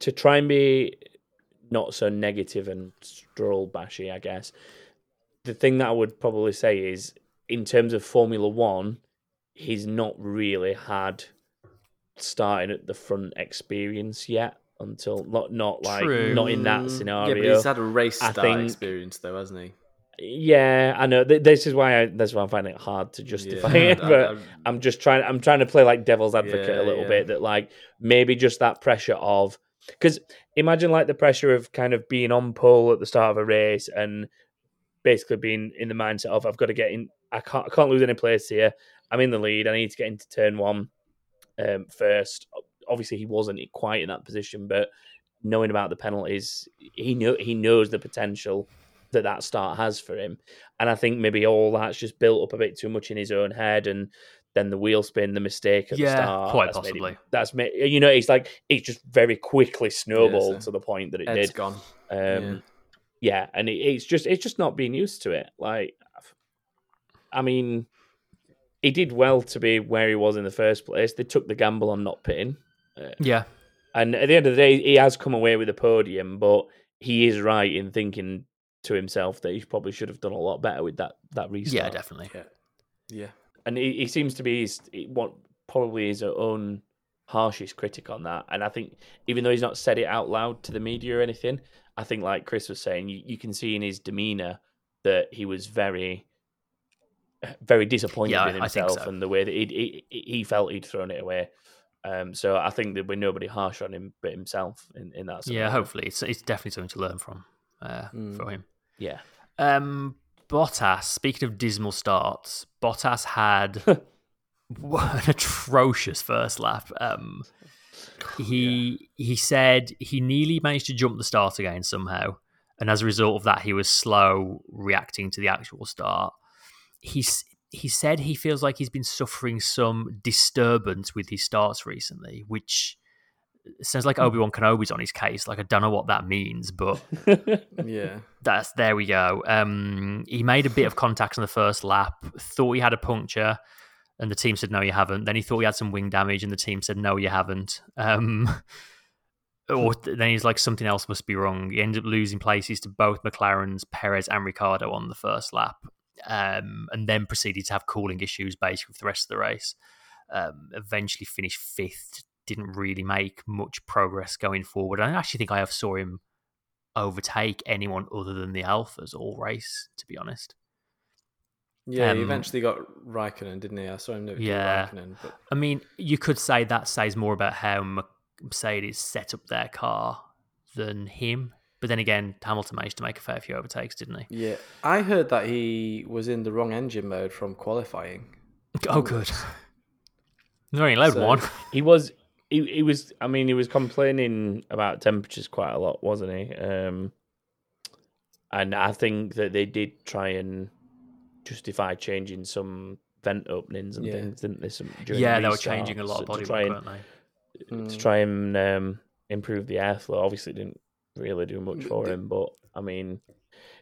to try and be not so negative and stroll bashy, I guess the thing that I would probably say is in terms of Formula One, he's not really had starting at the front experience yet until not not like True. not in that scenario. Yeah, but he's had a race start think, experience though, hasn't he? Yeah, I know. This is why I that's why I'm finding it hard to justify yeah, it. [LAUGHS] But I, am just trying. I'm trying to play like devil's advocate yeah, a little yeah. bit. That like maybe just that pressure of because imagine like the pressure of kind of being on pole at the start of a race and basically being in the mindset of I've got to get in. I can't. I can't lose any place here. I'm in the lead. I need to get into turn one um, first obviously he wasn't quite in that position, but knowing about the penalties, he know he knows the potential that that start has for him, and I think maybe all that's just built up a bit too much in his own head, and then the wheel spin, the mistake at yeah, the start, quite that's possibly. Made him, that's made you know it's like it's just very quickly snowballed yeah, so to the point that it did. Gone. Um, yeah. yeah. and it, it's just it's just not being used to it. Like, I mean, he did well to be where he was in the first place. They took the gamble on not pitting. Uh, yeah. And at the end of the day, he has come away with a podium, but he is right in thinking to himself that he probably should have done a lot better with that that restart. Yeah, definitely. Yeah. Yeah. And he, he seems to be his, what probably his own harshest critic on that. And I think even though he's not said it out loud to the media or anything, I think like Chris was saying, you, you can see in his demeanor that he was very very disappointed Yeah, with I think himself so. and the way that he, he he felt he'd thrown it away. Um, so I think that we're nobody harsh on him but himself in, in that. Yeah, hopefully it's it's definitely something to learn from uh, Mm. for him. Yeah, Um, Bottas. Speaking of dismal starts, Bottas had [LAUGHS] [LAUGHS] an atrocious first lap. Um, he he said he nearly managed to jump the start again somehow, and as a result of that, he was slow reacting to the actual start. He's he said he feels like he's been suffering some disturbance with his starts recently, which sounds like Obi Wan Kenobi's on his case. Like I don't know what that means, but [LAUGHS] Yeah. that's there we go. Um, he made a bit of contact on the first lap. Thought he had a puncture, and the team said no, you haven't. Then he thought he had some wing damage, and the team said no, you haven't. Um, [LAUGHS] or then he's like something else must be wrong. He ended up losing places to both McLarens, Perez, and Ricciardo on the first lap, um, and then proceeded to have cooling issues basically with the rest of the race. Um, eventually finished fifth. Didn't really make much progress going forward. I actually think I have saw him overtake anyone other than the Alfas all race, to be honest. Yeah, he Um, eventually got Raikkonen, didn't he? I saw him do Yeah. Raikkonen, but I mean, you could say that says more about how Mercedes set up their car than him. But then again, Hamilton managed to make a fair few overtakes, didn't he? yeah, I heard that he was in the wrong engine mode from qualifying. [LAUGHS] Oh, good. They're only allowed So- one. he was. He, he was. I mean, he was complaining about temperatures quite a lot, wasn't he? Um, and I think that they did try and justify changing some vent openings and Yeah. things, didn't they? Some, during yeah, the they were changing a lot of to body try work, and, weren't they? To try and um, improve the airflow. Obviously, didn't really do much for him, but I mean,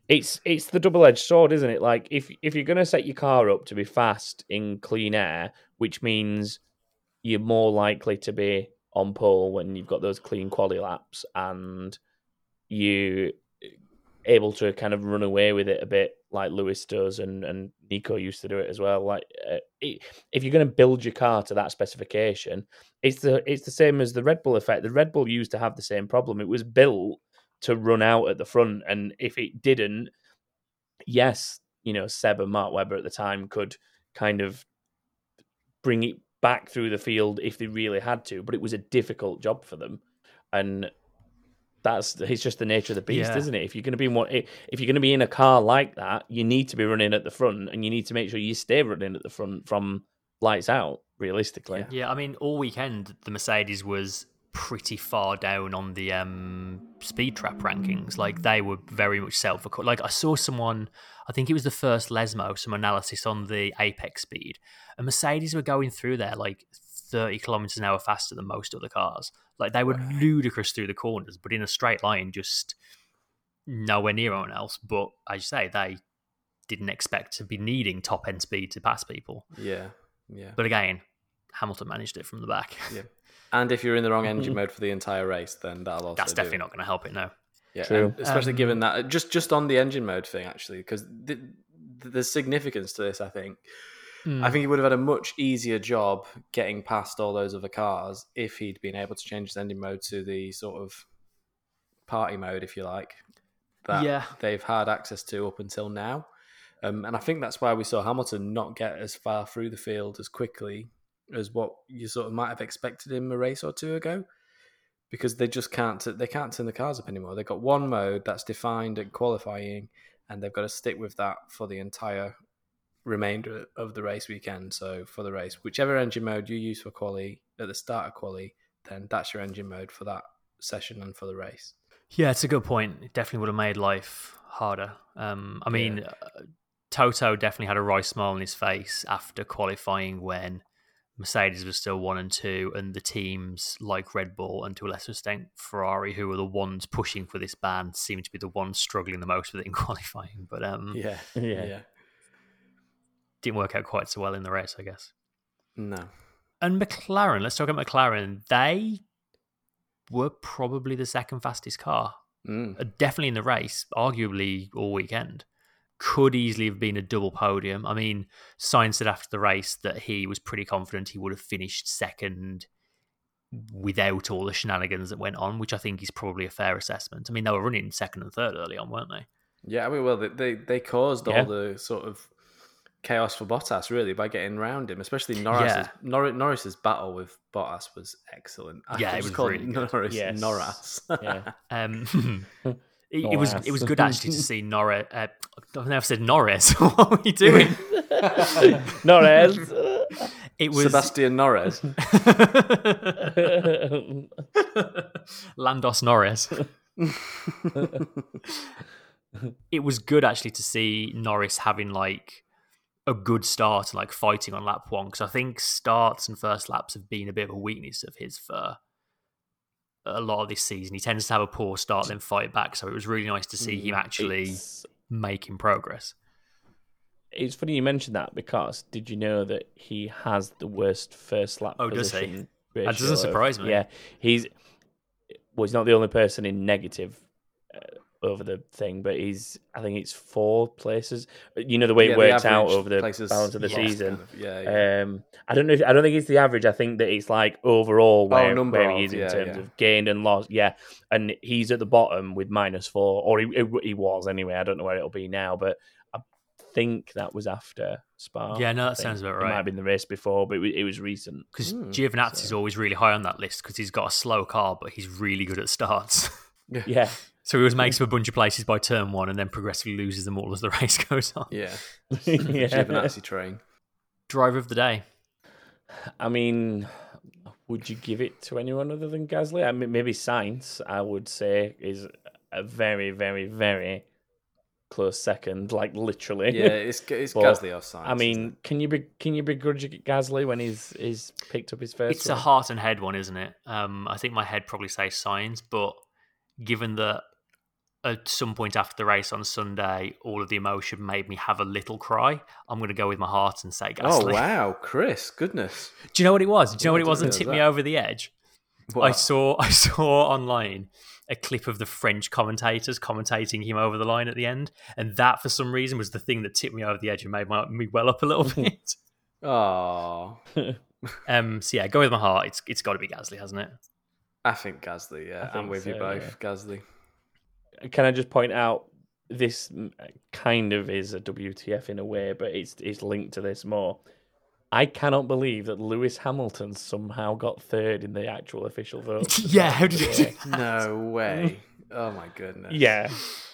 it's it's the double edged sword, isn't it? Like if if you're going to set your car up to be fast in clean air, which means you're more likely to be on pole when you've got those clean quality laps and you able to kind of run away with it a bit like Lewis does and, and Nico used to do it as well. Like uh, it, if you're going to build your car to that specification, it's the it's the same as the Red Bull effect. The Red Bull used to have the same problem. It was built to run out at the front, and if it didn't, yes, you know Seb and Mark Webber at the time could kind of bring it back through the field if they really had to, but it was a difficult job for them, and that's it's just the nature of the beast, Yeah. isn't it? If you're going to be in one, if you're going to be in a car like that, you need to be running at the front, and you need to make sure you stay running at the front from lights out. Realistically, Yeah, I mean, all weekend the Mercedes was pretty far down on the um, speed trap rankings. Like they were very much self. Like I saw someone, I think it was the first Lesmo, some analysis on the apex speed, and Mercedes were going through there like 30 kilometers an hour faster than most other cars. Like they were ludicrous through the corners, but in a straight line, just nowhere near anyone else. But as you say, they didn't expect to be needing top end speed to pass people. Yeah, yeah. But again, Hamilton managed it from the back. Yeah. [LAUGHS] And if you're in the wrong engine mode for the entire race, then that'll also That's do definitely it. not going to help it now. Yeah, True. and especially Um, given that just just on the engine mode thing, actually, because th- th- there's significance to this. I think. I think he would have had a much easier job getting past all those other cars if he'd been able to change his engine mode to the sort of party mode, if you like, that Yeah. they've had access to up until now. Um, and I think that's why we saw Hamilton not get as far through the field as quickly as what you sort of might have expected him a race or two ago, because they just can't they can't turn the cars up anymore. They've got one mode that's defined at qualifying, and they've got to stick with that for the entire remainder of the race weekend. So for the race, whichever engine mode you use for quali at the start of quali, then that's your engine mode for that session and for the race. Yeah, it's a good point. It definitely would have made life harder. Um, I mean, uh, Toto definitely had a wry smile on his face after qualifying when Mercedes was still one and two, and the teams like Red Bull and to a lesser extent Ferrari, who were the ones pushing for this ban, seemed to be the ones struggling the most with it in [LAUGHS] qualifying. But um, Yeah, Yeah. yeah. didn't work out quite so well in the race, I guess. No, And McLaren, let's talk about McLaren. They were probably the second fastest car. mm. Uh, definitely in the race, arguably all weekend. Could easily have been a double podium. I mean, Sainz said after the race that he was pretty confident he would have finished second without all the shenanigans that went on, which I think is probably a fair assessment. I mean, they were running second and third early on, weren't they? yeah. I mean, well, they they, caused Yeah. all the sort of chaos for Bottas really by getting round him, especially Norris's Yeah. Nor- Norris's battle with Bottas was excellent. I Yeah, it was really. Norris Yes. Norris. Yeah. [LAUGHS] Um, [LAUGHS] [LAUGHS] it, it was it was good actually to [LAUGHS] see Norris. Uh, I've never said Norris. [LAUGHS] what are we doing? [LAUGHS] Norris. It was Sebastian Norris. Landos Norris. it was good actually to see Norris having like a good start and like fighting on lap one because I think starts and first laps have been a bit of a weakness of his for a lot of this season. He tends to have a poor start then fight back, so it was really nice to see him actually It's, making progress. it's funny you mentioned that because did you know that he has the worst first lap Oh, does he? That doesn't of- surprise me. Yeah, he's well, he's not the only person in negative uh, over the thing, but he's I think it's four places. You know the way Yeah, it the works out over the places- balance of the yes, season. kind of, Yeah, yeah. Um, I don't know. If, I don't think it's the average. I think that it's like overall where, Oh, number where he is in yeah, terms yeah. of gained and lost. Yeah, and he's at the bottom with minus four, or he he was anyway. I don't know where it'll be now, but I think that was after Spa. Yeah, no, that sounds about right. It might have been the race before, but it was, it was recent. Because Hmm, Giovinazzi's always really high on that list because he's got a slow car, but he's really good at starts. [LAUGHS] Yeah, [LAUGHS] so he always makes up a bunch of places by turn one and then progressively loses them all as the [LAUGHS] race goes on. yeah. [LAUGHS] yeah. Giovinazzi train. Driver of the day. I mean, would you give it to anyone other than Gasly? I mean, maybe Sainz, I would say, is a very, very, very close second. Like literally. Yeah, it's it's [LAUGHS] But, Gasly or Sainz. I mean, can you be, can you begrudge Gasly when he's he's picked up his first? It's a heart and head one, isn't it? Um, I think my head probably says Sainz, but given that at some point after the race on Sunday, all of the emotion made me have a little cry, I'm going to go with my heart and say Oh wow, Chris, goodness. Do you know what it was? Do you know Yeah, what it I was that tipped know me over the edge? I saw [LAUGHS] I saw online a clip of the French commentators commentating him over the line at the end, and that for some reason was the thing that tipped me over the edge and made my, me well up a little [LAUGHS] bit. Oh, [LAUGHS] um, so yeah, go with my heart. It's it's got to be Gasly, hasn't it? I think Gasly. Yeah, I I'm think with you so, both. Gasly. Can I just point out this kind of is a WTF in a way, but it's it's linked to this more. I cannot believe that Lewis Hamilton somehow got third in the actual official [LAUGHS] vote. yeah, how did you do that? No way. Oh my goodness. Yeah,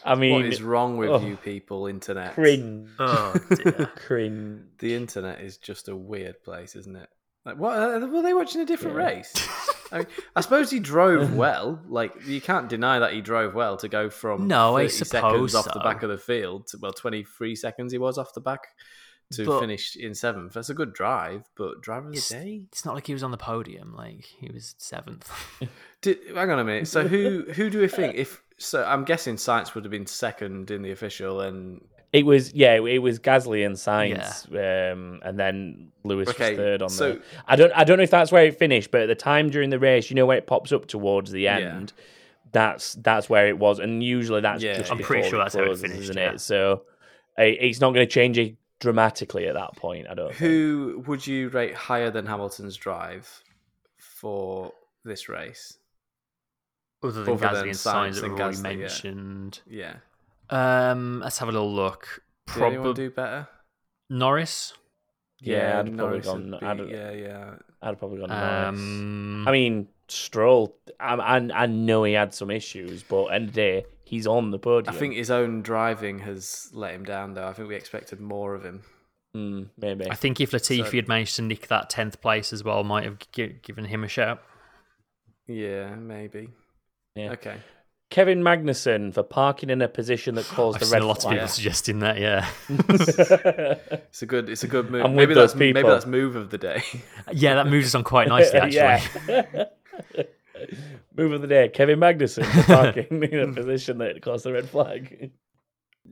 I mean, what is wrong with oh. you people, internet? cringe, Oh [LAUGHS] dear. cringe. The internet is just a weird place, isn't it? Like, what uh, were they watching a different Yeah. race? I, mean, I suppose he drove [LAUGHS] well. Like you can't deny that he drove well to go from No, I 30 seconds suppose off the back of the field to well, twenty three seconds he was off the back to But- finish in seventh. That's a good drive, but driver of the It's- day. It's not like he was on the podium; like he was seventh. [LAUGHS] Did, hang on a minute. So who who do we think? If so, I'm guessing Sainz would have been second in the official, and It was yeah, it was Gasly and Sainz, um, and then Lewis Okay, was third on so- the. I don't I don't know if that's where it finished, but at the time during the race, you know where it pops up towards the Yeah. end. That's that's where it was, and usually that's Yeah, just I'm pretty sure that's how it closes, finished, isn't yeah. it? So uh, it's not going to change it dramatically at that point. I don't. think. who would you rate higher than Hamilton's drive for this race? Other than Other Gasly than and Signs Sainz that and were already yeah. mentioned. Yeah, Um, let's have a little look. anyone Probably do better? Norris. Yeah, I'd probably gone- be- I'd- yeah, yeah. I'd probably gone Norris. Um, I mean, Stroll. I, I I know he had some issues, but end of the day, he's on the podium. I think his own driving has let him down, though. I think we expected more of him. Mm, maybe. I think if Latifi So- had managed to nick that tenth place as well, might have gi- given him a shout. Yeah, maybe. Yeah. Okay. Kevin Magnussen for parking in a position that caused I've the seen red a lot of flag. people suggesting that. Yeah, [LAUGHS] It's a good. It's a good move. I'm with maybe those that's maybe people. that's move of the day. [LAUGHS] yeah, that moves us on quite nicely [LAUGHS] actually. yeah. Move of the day, Kevin Magnussen for parking in a position that caused the red flag.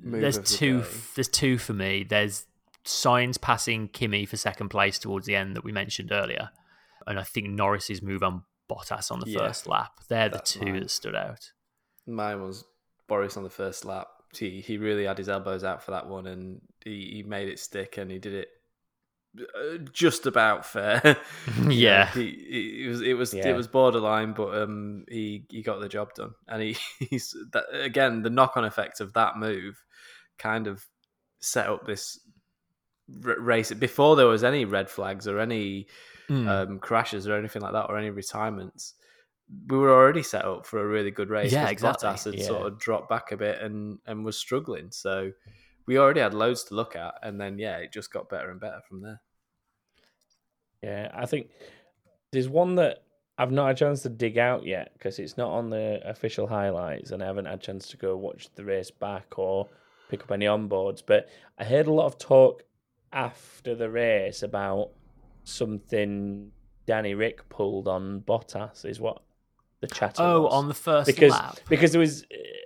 Move there's of the two. day. There's two for me. There's Sainz passing Kimi for second place towards the end that we mentioned earlier, and I think Norris's move on Bottas on the Yeah, first lap. They're the that's two mine. that stood out. Mine was Boris on the first lap. He he really had his elbows out for that one, and he, he made it stick, and he did it uh, just about fair. [LAUGHS] Yeah. he, he- it was it was Yeah. it was borderline, but um, he he got the job done, and he [LAUGHS] he's that again the knock on effect of that move kind of set up this r- race before there was any red flags or any Mm. um, crashes or anything like that or any retirements. We were already set up for a really good race. Yeah, exactly. Bottas had Yeah. sort of dropped back a bit and and was struggling. So we already had loads to look at, and then yeah, it just got better and better from there. Yeah, I think there's one that I've not had a chance to dig out yet because it's not on the official highlights, and I haven't had a chance to go watch the race back or pick up any onboards. But I heard a lot of talk after the race about something Danny Rick pulled on Bottas. Is what the chatter. oh, was on the first because lap. because there was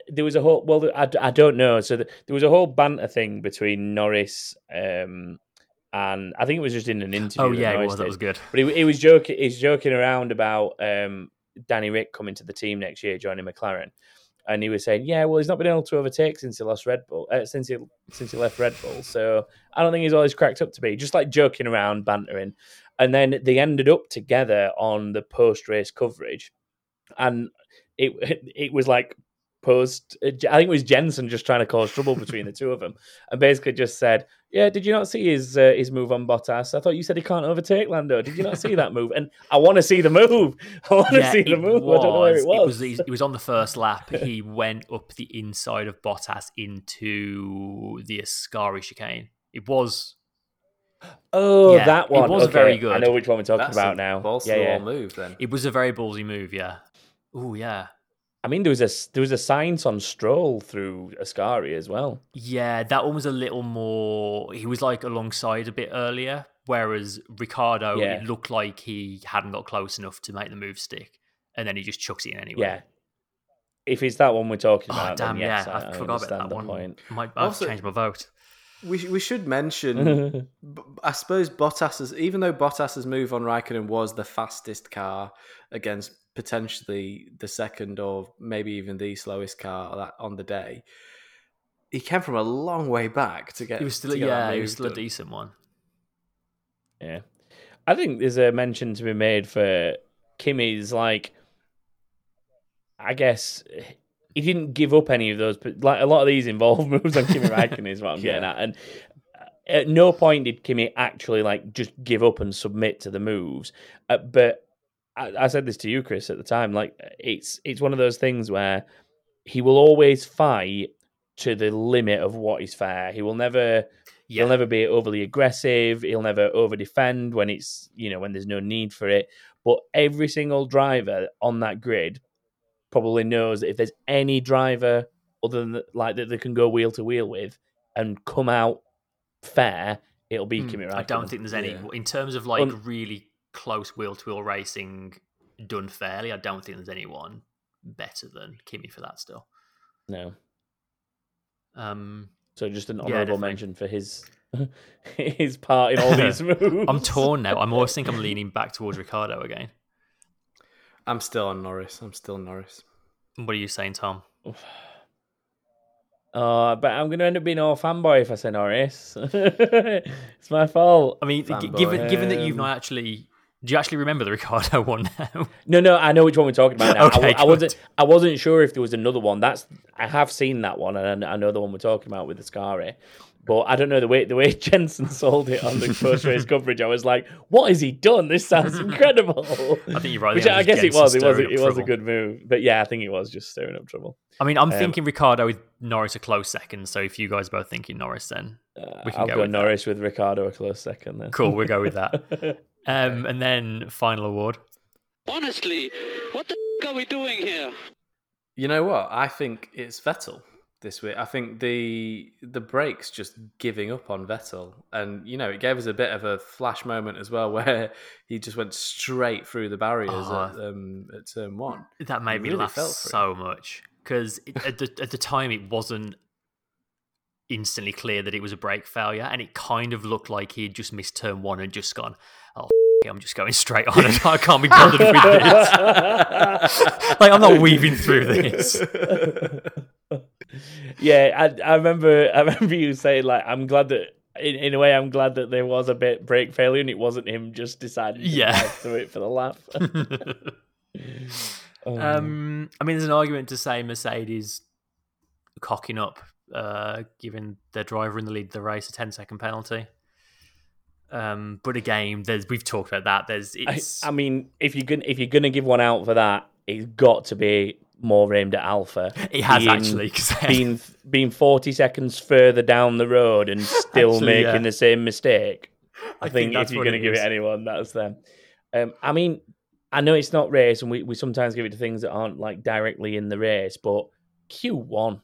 there was a whole well I, I don't know so the, there was a whole banter thing between Norris um and I think it was just in an interview. Oh yeah, it was. That was good. But he, he was joking. He's joking around about um, Danny Rick coming to the team next year, joining McLaren, and he was saying, "Yeah, well, he's not been able to overtake since he lost Red Bull, uh, since he since he left Red Bull. So I don't think he's always cracked up to be just like joking around, bantering." And then they ended up together on the post race coverage, and it it was like post. I think it was Jenson just trying to cause trouble between the two of them, and basically just said, "Yeah, did you not see his uh, his move on Bottas? I thought you said he can't overtake Lando. Did you not see that move? And I want to see the move. I want to Yeah, see the it move. I don't know where it was. It was, it was on the first lap. [LAUGHS] He went up the inside of Bottas into the Ascari chicane. It was oh, yeah, that it one. was Okay, very good. I know which one we're talking That's about a now. balls Yeah, yeah. move then. it was a very ballsy move. Yeah. Oh yeah. I mean, there was a there was a Sainz on Stroll through Ascari as well. Yeah, that one was a little more. He was like alongside a bit earlier, whereas Ricciardo, Yeah. it looked like he hadn't got close enough to make the move stick, and then he just chucks it in anyway. Yeah. If it's that one we're talking Oh about, damn! then yes, yeah, I, I, I forgot about understand that the one. point. I might I have Also- to change my vote. We we should mention [LAUGHS] I suppose Bottas's, even though Bottas's move on Raikkonen was the fastest car against potentially the second or maybe even the slowest car on the day, he came from a long way back to get. He was still, to get that yeah, he was still a decent one. Yeah. I think there's a mention to be made for Kimi's like I guess he didn't give up any of those but like a lot of these involved [LAUGHS] moves on Kimi Raikkonen is what I'm getting at. And at no point did Kimi actually like just give up and submit to the moves. Uh, but I, I said this to you, Chris, at the time. Like it's it's one of those things where he will always fight to the limit of what is fair. He will never Yeah, He'll never be overly aggressive. He'll never over defend when it's you know when there's no need for it. But every single driver on that grid probably knows that if there's any driver other than like that they can go wheel to wheel with and come out fair, it'll be Hmm, Kimi Raikkonen. I don't think there's any Yeah. in terms of like Un- really close wheel to wheel racing done fairly. I don't think there's anyone better than Kimi for that still. no. Um, So just an honourable definitely. mention for his [LAUGHS] his part in all [LAUGHS] these [LAUGHS] moves. I'm torn now. I'm always think I'm leaning back towards Ricciardo again. I'm still on Norris. I'm still Norris. What are you saying, Tom? [SIGHS] Oh, but I'm going to end up being all fanboy if I say Norris. [LAUGHS] it's my fault. I mean, g- Fanboy. given given that you've Um, not actually, do you actually remember the Ricciardo [LAUGHS] one now? No, no, I know which one we're talking about now. I, Okay, wa- I wasn't. I wasn't sure if there was another one. That's, I have seen that one, and I know the one we're talking about with the Ascari. But I don't know the way the way [LAUGHS] Jenson sold it on the post race coverage. I was like, "What has he done? This sounds [LAUGHS] incredible." I think you're right. Which think I was guess it was. It was. It up was a good move. But yeah, I think it was just stirring up trouble. I mean, I'm Um, thinking Ricciardo with Norris a close second. So if you guys are both thinking Norris, then Uh, We can I'll go go, with that. Norris with Ricciardo a close second. Then cool. We'll go with that. [LAUGHS] Um, and then final award. Honestly, what the f- are we doing here? You know what? I think it's Vettel this week. I think the the brakes just giving up on Vettel, and you know it gave us a bit of a flash moment as well, [LAUGHS] where he just went straight through the barriers Oh. at, um, at turn one. That made me really laugh so much because at the at the time it wasn't instantly clear that it was a brake failure, and it kind of looked like he had just missed turn one and just gone, "Oh, I'm just going straight on, and I can't be bothered with this." [LAUGHS] like I'm not weaving through this. [LAUGHS] yeah, I, I remember. I remember you saying like, "I'm glad that." In, in a way, I'm glad that there was a bit brake failure and it wasn't him just deciding to Yeah. through it for the laugh. Oh. [LAUGHS] [LAUGHS] um, I mean, there's an argument to say Mercedes cocking up, uh, giving their driver in the lead of the race a 10 second penalty. Um, but again, there's we've talked about that. There's I, it's I mean, if you're gonna if you're gonna give one out for that, it's got to be more aimed at Alfa. it has being- actually 'cause being being 40 seconds further down the road and [LAUGHS] still Actually, making yeah. the same mistake. I, I think, think if you're going to give it anyone, that's them. Um, I mean, I know it's not race, and we, we sometimes give it to things that aren't like directly in the race, but Q1,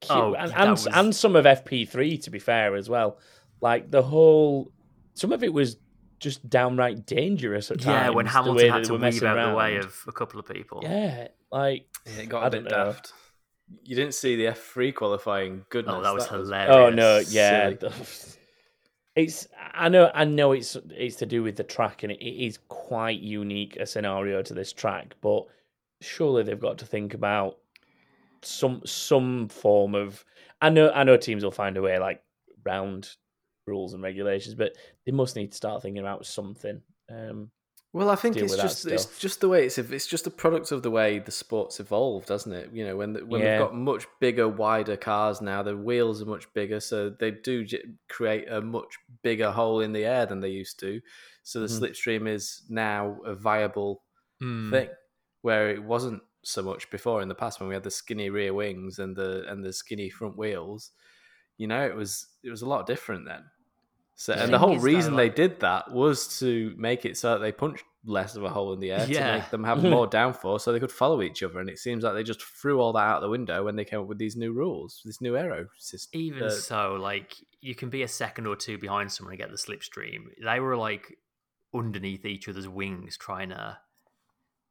Q, Oh, and, and, was- and some of FP3 to be fair as well. Like the whole, some of it was just downright dangerous at times. yeah, when Hamilton had to weave out the way around. of a couple of people. Yeah, like Yeah, it got I a bit don't know. daft. You didn't see the F3 qualifying. Goodness, Oh, that was hilarious. hilarious. Oh no, yeah. [LAUGHS] It's I know I know it's it's to do with the track and it, it is quite unique a scenario to this track, but surely they've got to think about some some form of I know I know teams will find a way like round rules and regulations, but they must need to start thinking about something. Um Well, I think it's just it's just the way it's it's just a product of the way the sport's evolved, doesn't it? You know, when the, when Yeah. we've got much bigger, wider cars now, the wheels are much bigger, so they do j- create a much bigger hole in the air than they used to. So the Mhm. slipstream is now a viable Mm. thing, where it wasn't so much before in the past when we had the skinny rear wings and the and the skinny front wheels. You know, it was it was a lot different then. So, and the whole reason they did that was to make it so that they punched less of a hole in the air to make them have [LAUGHS] more downforce, so they could follow each other. And it seems like they just threw all that out the window when they came up with these new rules, this new aero system. Even uh, so, like you can be a second or two behind someone and get the slipstream. They were like underneath each other's wings, trying to.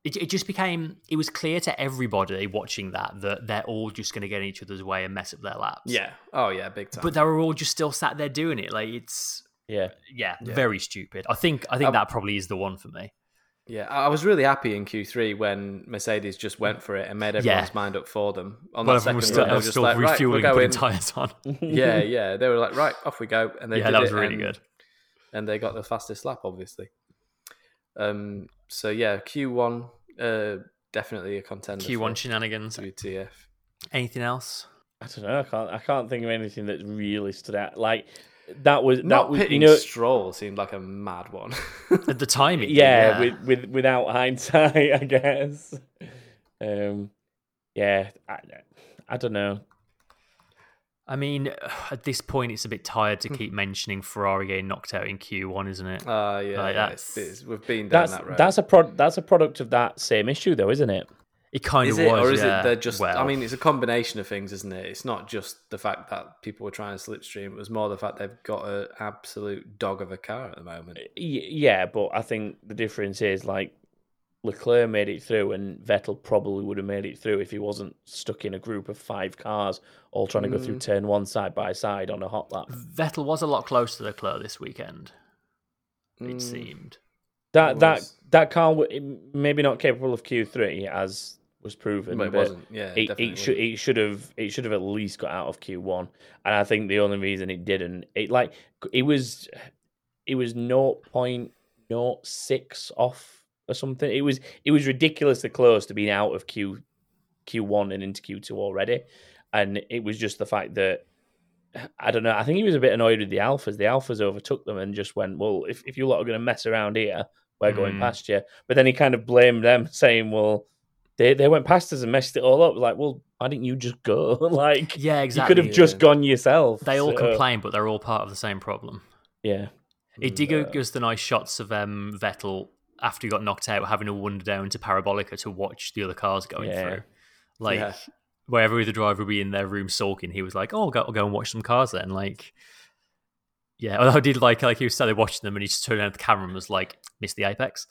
It, it just became. It was clear to everybody watching that that they're all just going to get in each other's way and mess up their laps. yeah, oh yeah, big time. but they were all just still sat there doing it. Like it's yeah. yeah, Yeah. very stupid. I think I think Um, that probably is the one for me. Yeah, I I was really happy in Q3 when Mercedes just went for it and made everyone's mind up for them. On Well, that second was still, they they were just still like, right, we're refueling, going. tires on. [LAUGHS] [LAUGHS] Yeah, yeah, they were like, right, off we go, and they yeah, that was really and- good. and they got the fastest lap, obviously. Um, so yeah, Q1 uh, definitely a contender. Q1 for shenanigans. WTF. Anything else? I don't know. I can't. I can't think of anything that really stood out. Like that was that Not was pitting you know. Stroll seemed like a mad one. [LAUGHS] At the time, it did, Yeah, with with without hindsight, [LAUGHS] I guess. Um, yeah, I, I don't know. I mean, [SIGHS] at this point, it's a bit tired to keep mentioning Ferrari getting knocked out in Q1, isn't it? uh, yeah, Like, yeah, that's- it's, it's- we've been down That's that road. that's a pro- that's a product of that same issue, though, isn't it? It kind is of it, was, or is yeah. it they're just? I mean, it's a combination of things, isn't it? It's not just the fact that people were trying to slipstream. It was more the fact they've got an absolute dog of a car at the moment. Yeah, but I think the difference is like Leclerc made it through, and Vettel probably would have made it through if he wasn't stuck in a group of five cars all trying to go through turn one side by side on a hot lap. Vettel was a lot closer to Leclerc this weekend. It Mm, seemed. That It that that car w- maybe not capable of Q three as was proven, but it but wasn't. Yeah, it, it should it should have it should have at least got out of Q one, and I think the only reason it didn't it like it was it was zero point zero six off or something. It was it was ridiculously close to being out of Q Q one and into Q two already, and it was just the fact that. I don't know. I think he was a bit annoyed with the alphas. The alphas overtook them and just went, "Well, if, if you lot are going to mess around here, we're going Mm. past you." But then he kind of blamed them, [LAUGHS] saying, "Well, they they went past us and messed it all up. Like, well, why didn't you just go? [LAUGHS] like, Yeah, exactly. you could have just gone yourself. They all So, complain, but they're all part of the same problem. Yeah, It did give us the nice shots of um, Vettel after he got knocked out, having to wander down to Parabolica to watch the other cars going Yeah. through. Like Yeah. wherever the driver would be in their room sulking, he was like, "Oh, I'll go, I'll go and watch some cars then." Like, yeah, although I did like like he was there watching them, and he just turned around to the camera and was like, "Missed the apex."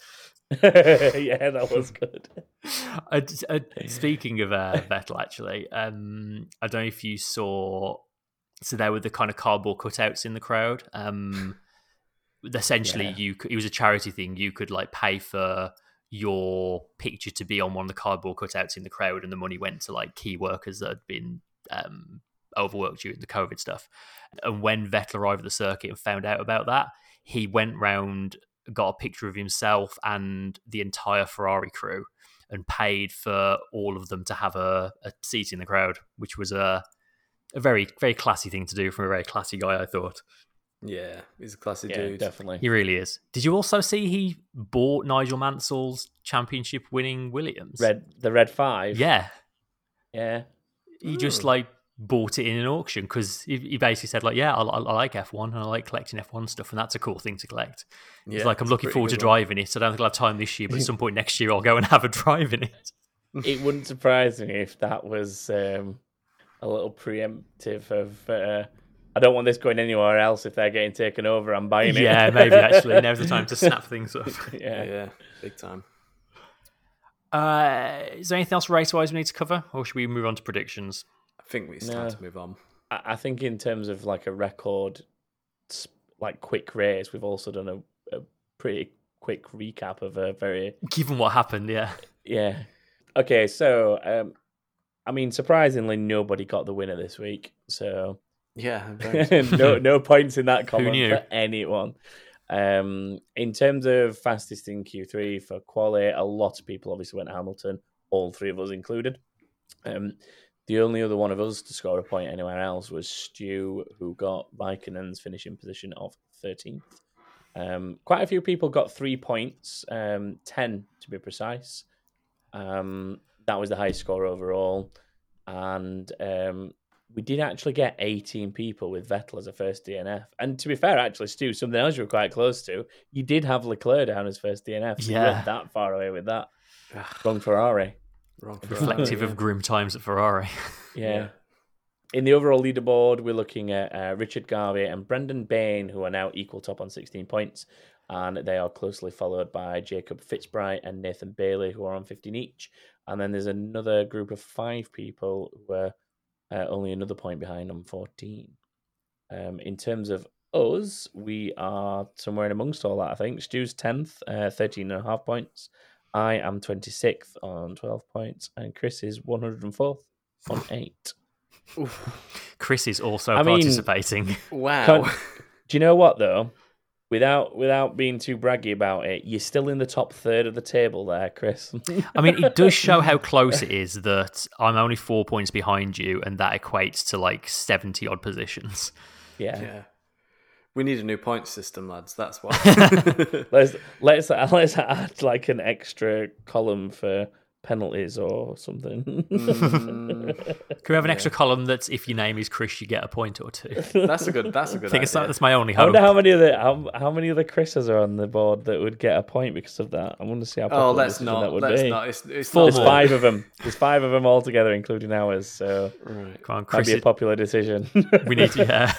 [LAUGHS] yeah, that was good. [LAUGHS] D- uh, speaking of uh, Vettel, actually, um, I don't know if you saw. So there were the kind of cardboard cutouts in the crowd. Um, essentially, Yeah. you could, it was a charity thing. You could like pay for your picture to be on one of the cardboard cutouts in the crowd, and the money went to like key workers that had been um, overworked during the COVID stuff. And when Vettel arrived at the circuit and found out about that, he went round, got a picture of himself and the entire Ferrari crew, and paid for all of them to have a, a seat in the crowd, which was a a very very classy thing to do from a very classy guy. I thought. Yeah, he's a classy Yeah, dude. definitely. He really is. Did you also see he bought Nigel Mansell's championship winning Williams? Red, the red five. Yeah. yeah. He just like bought it in an auction because he, he basically said like, yeah, I, I I like F1 and I like collecting F1 stuff and that's a cool thing to collect. Yeah, He's like, I'm looking forward to one. driving it. I don't think I'll have time this year, but at some point next year I'll go and have a [LAUGHS] drive in it. It wouldn't surprise me if that was um, a little preemptive of. Uh, I don't want this going anywhere else. If they're getting taken over, I'm buying it. Yeah, maybe actually. [LAUGHS] Now's the time to snap things up. yeah. Yeah, big time. Uh, is there anything else race wise we need to cover, or should we move on to predictions? I think it's time No. to move on. I I think in terms of like a record, like quick race, we've also done a, a pretty quick recap of a very Given what happened, yeah. yeah. Okay, so um, I mean, surprisingly, nobody got the winner this week. So Yeah, [LAUGHS] no no points in that [LAUGHS] column knew? for anyone. Um, in terms of fastest in Q3 for quali, a lot of people obviously went Hamilton, all three of us included. Um, the only other one of us to score a point anywhere else was Stu, who got Raikkonen's finishing position of 13th. Um, quite a few people got three points, um, 10 to be precise. Um, that was the highest score overall. And um, we did actually get 18 people with Vettel as a first DNF. And to be fair, actually, Stu, something else you were quite close to, you did have Leclerc down as first DNF. So you Yeah. weren't that far away with that. [SIGHS] Wrong Ferrari. wrong for Reflective Ferrari, of grim times at Ferrari. [LAUGHS] Yeah. Yeah. In the overall leaderboard, we're looking at uh, Richard Garvey and Brendan Bain, who are now equal top on 16 points. And they are closely followed by Jacob Fitzbright and Nathan Bailey, who are on 15 each. And then there's another group of five people who are uh, only another point behind on 14. Um, in terms of us, we are somewhere in amongst all that, I think. Stu's 10th, uh, 13 and a half points. I am 26th on 12 points. And Chris is 104th on [LAUGHS] 8. Chris is also I mean- participating. Wow. Can't- Do you know what though? Without without being too braggy about it, you're still in the top third of the table there, Chris. [LAUGHS] I mean, it does show how close it is that I'm only four points behind you, and that equates to like 70 odd positions. yeah. Yeah. We need a new point system, lads. That's why. Let's [LAUGHS] [LAUGHS] let's let's add like an extra column for penalties or something. Mm, [LAUGHS] Can we have an extra column that's if your name is Chris, you get a point or two? [LAUGHS] that's a good. That's a I [LAUGHS] good. think it's, idea. that's my only I wonder how many of the how, how many of the Chris's are on the board that would get a point because of that. I want to see how. Oh, popular let's not. That would Let's be. not. It's, it's Full not There's five of them. There's five of them all together, including ours. So Right. Come on, might Chris. be a popular decision. we need to yeah.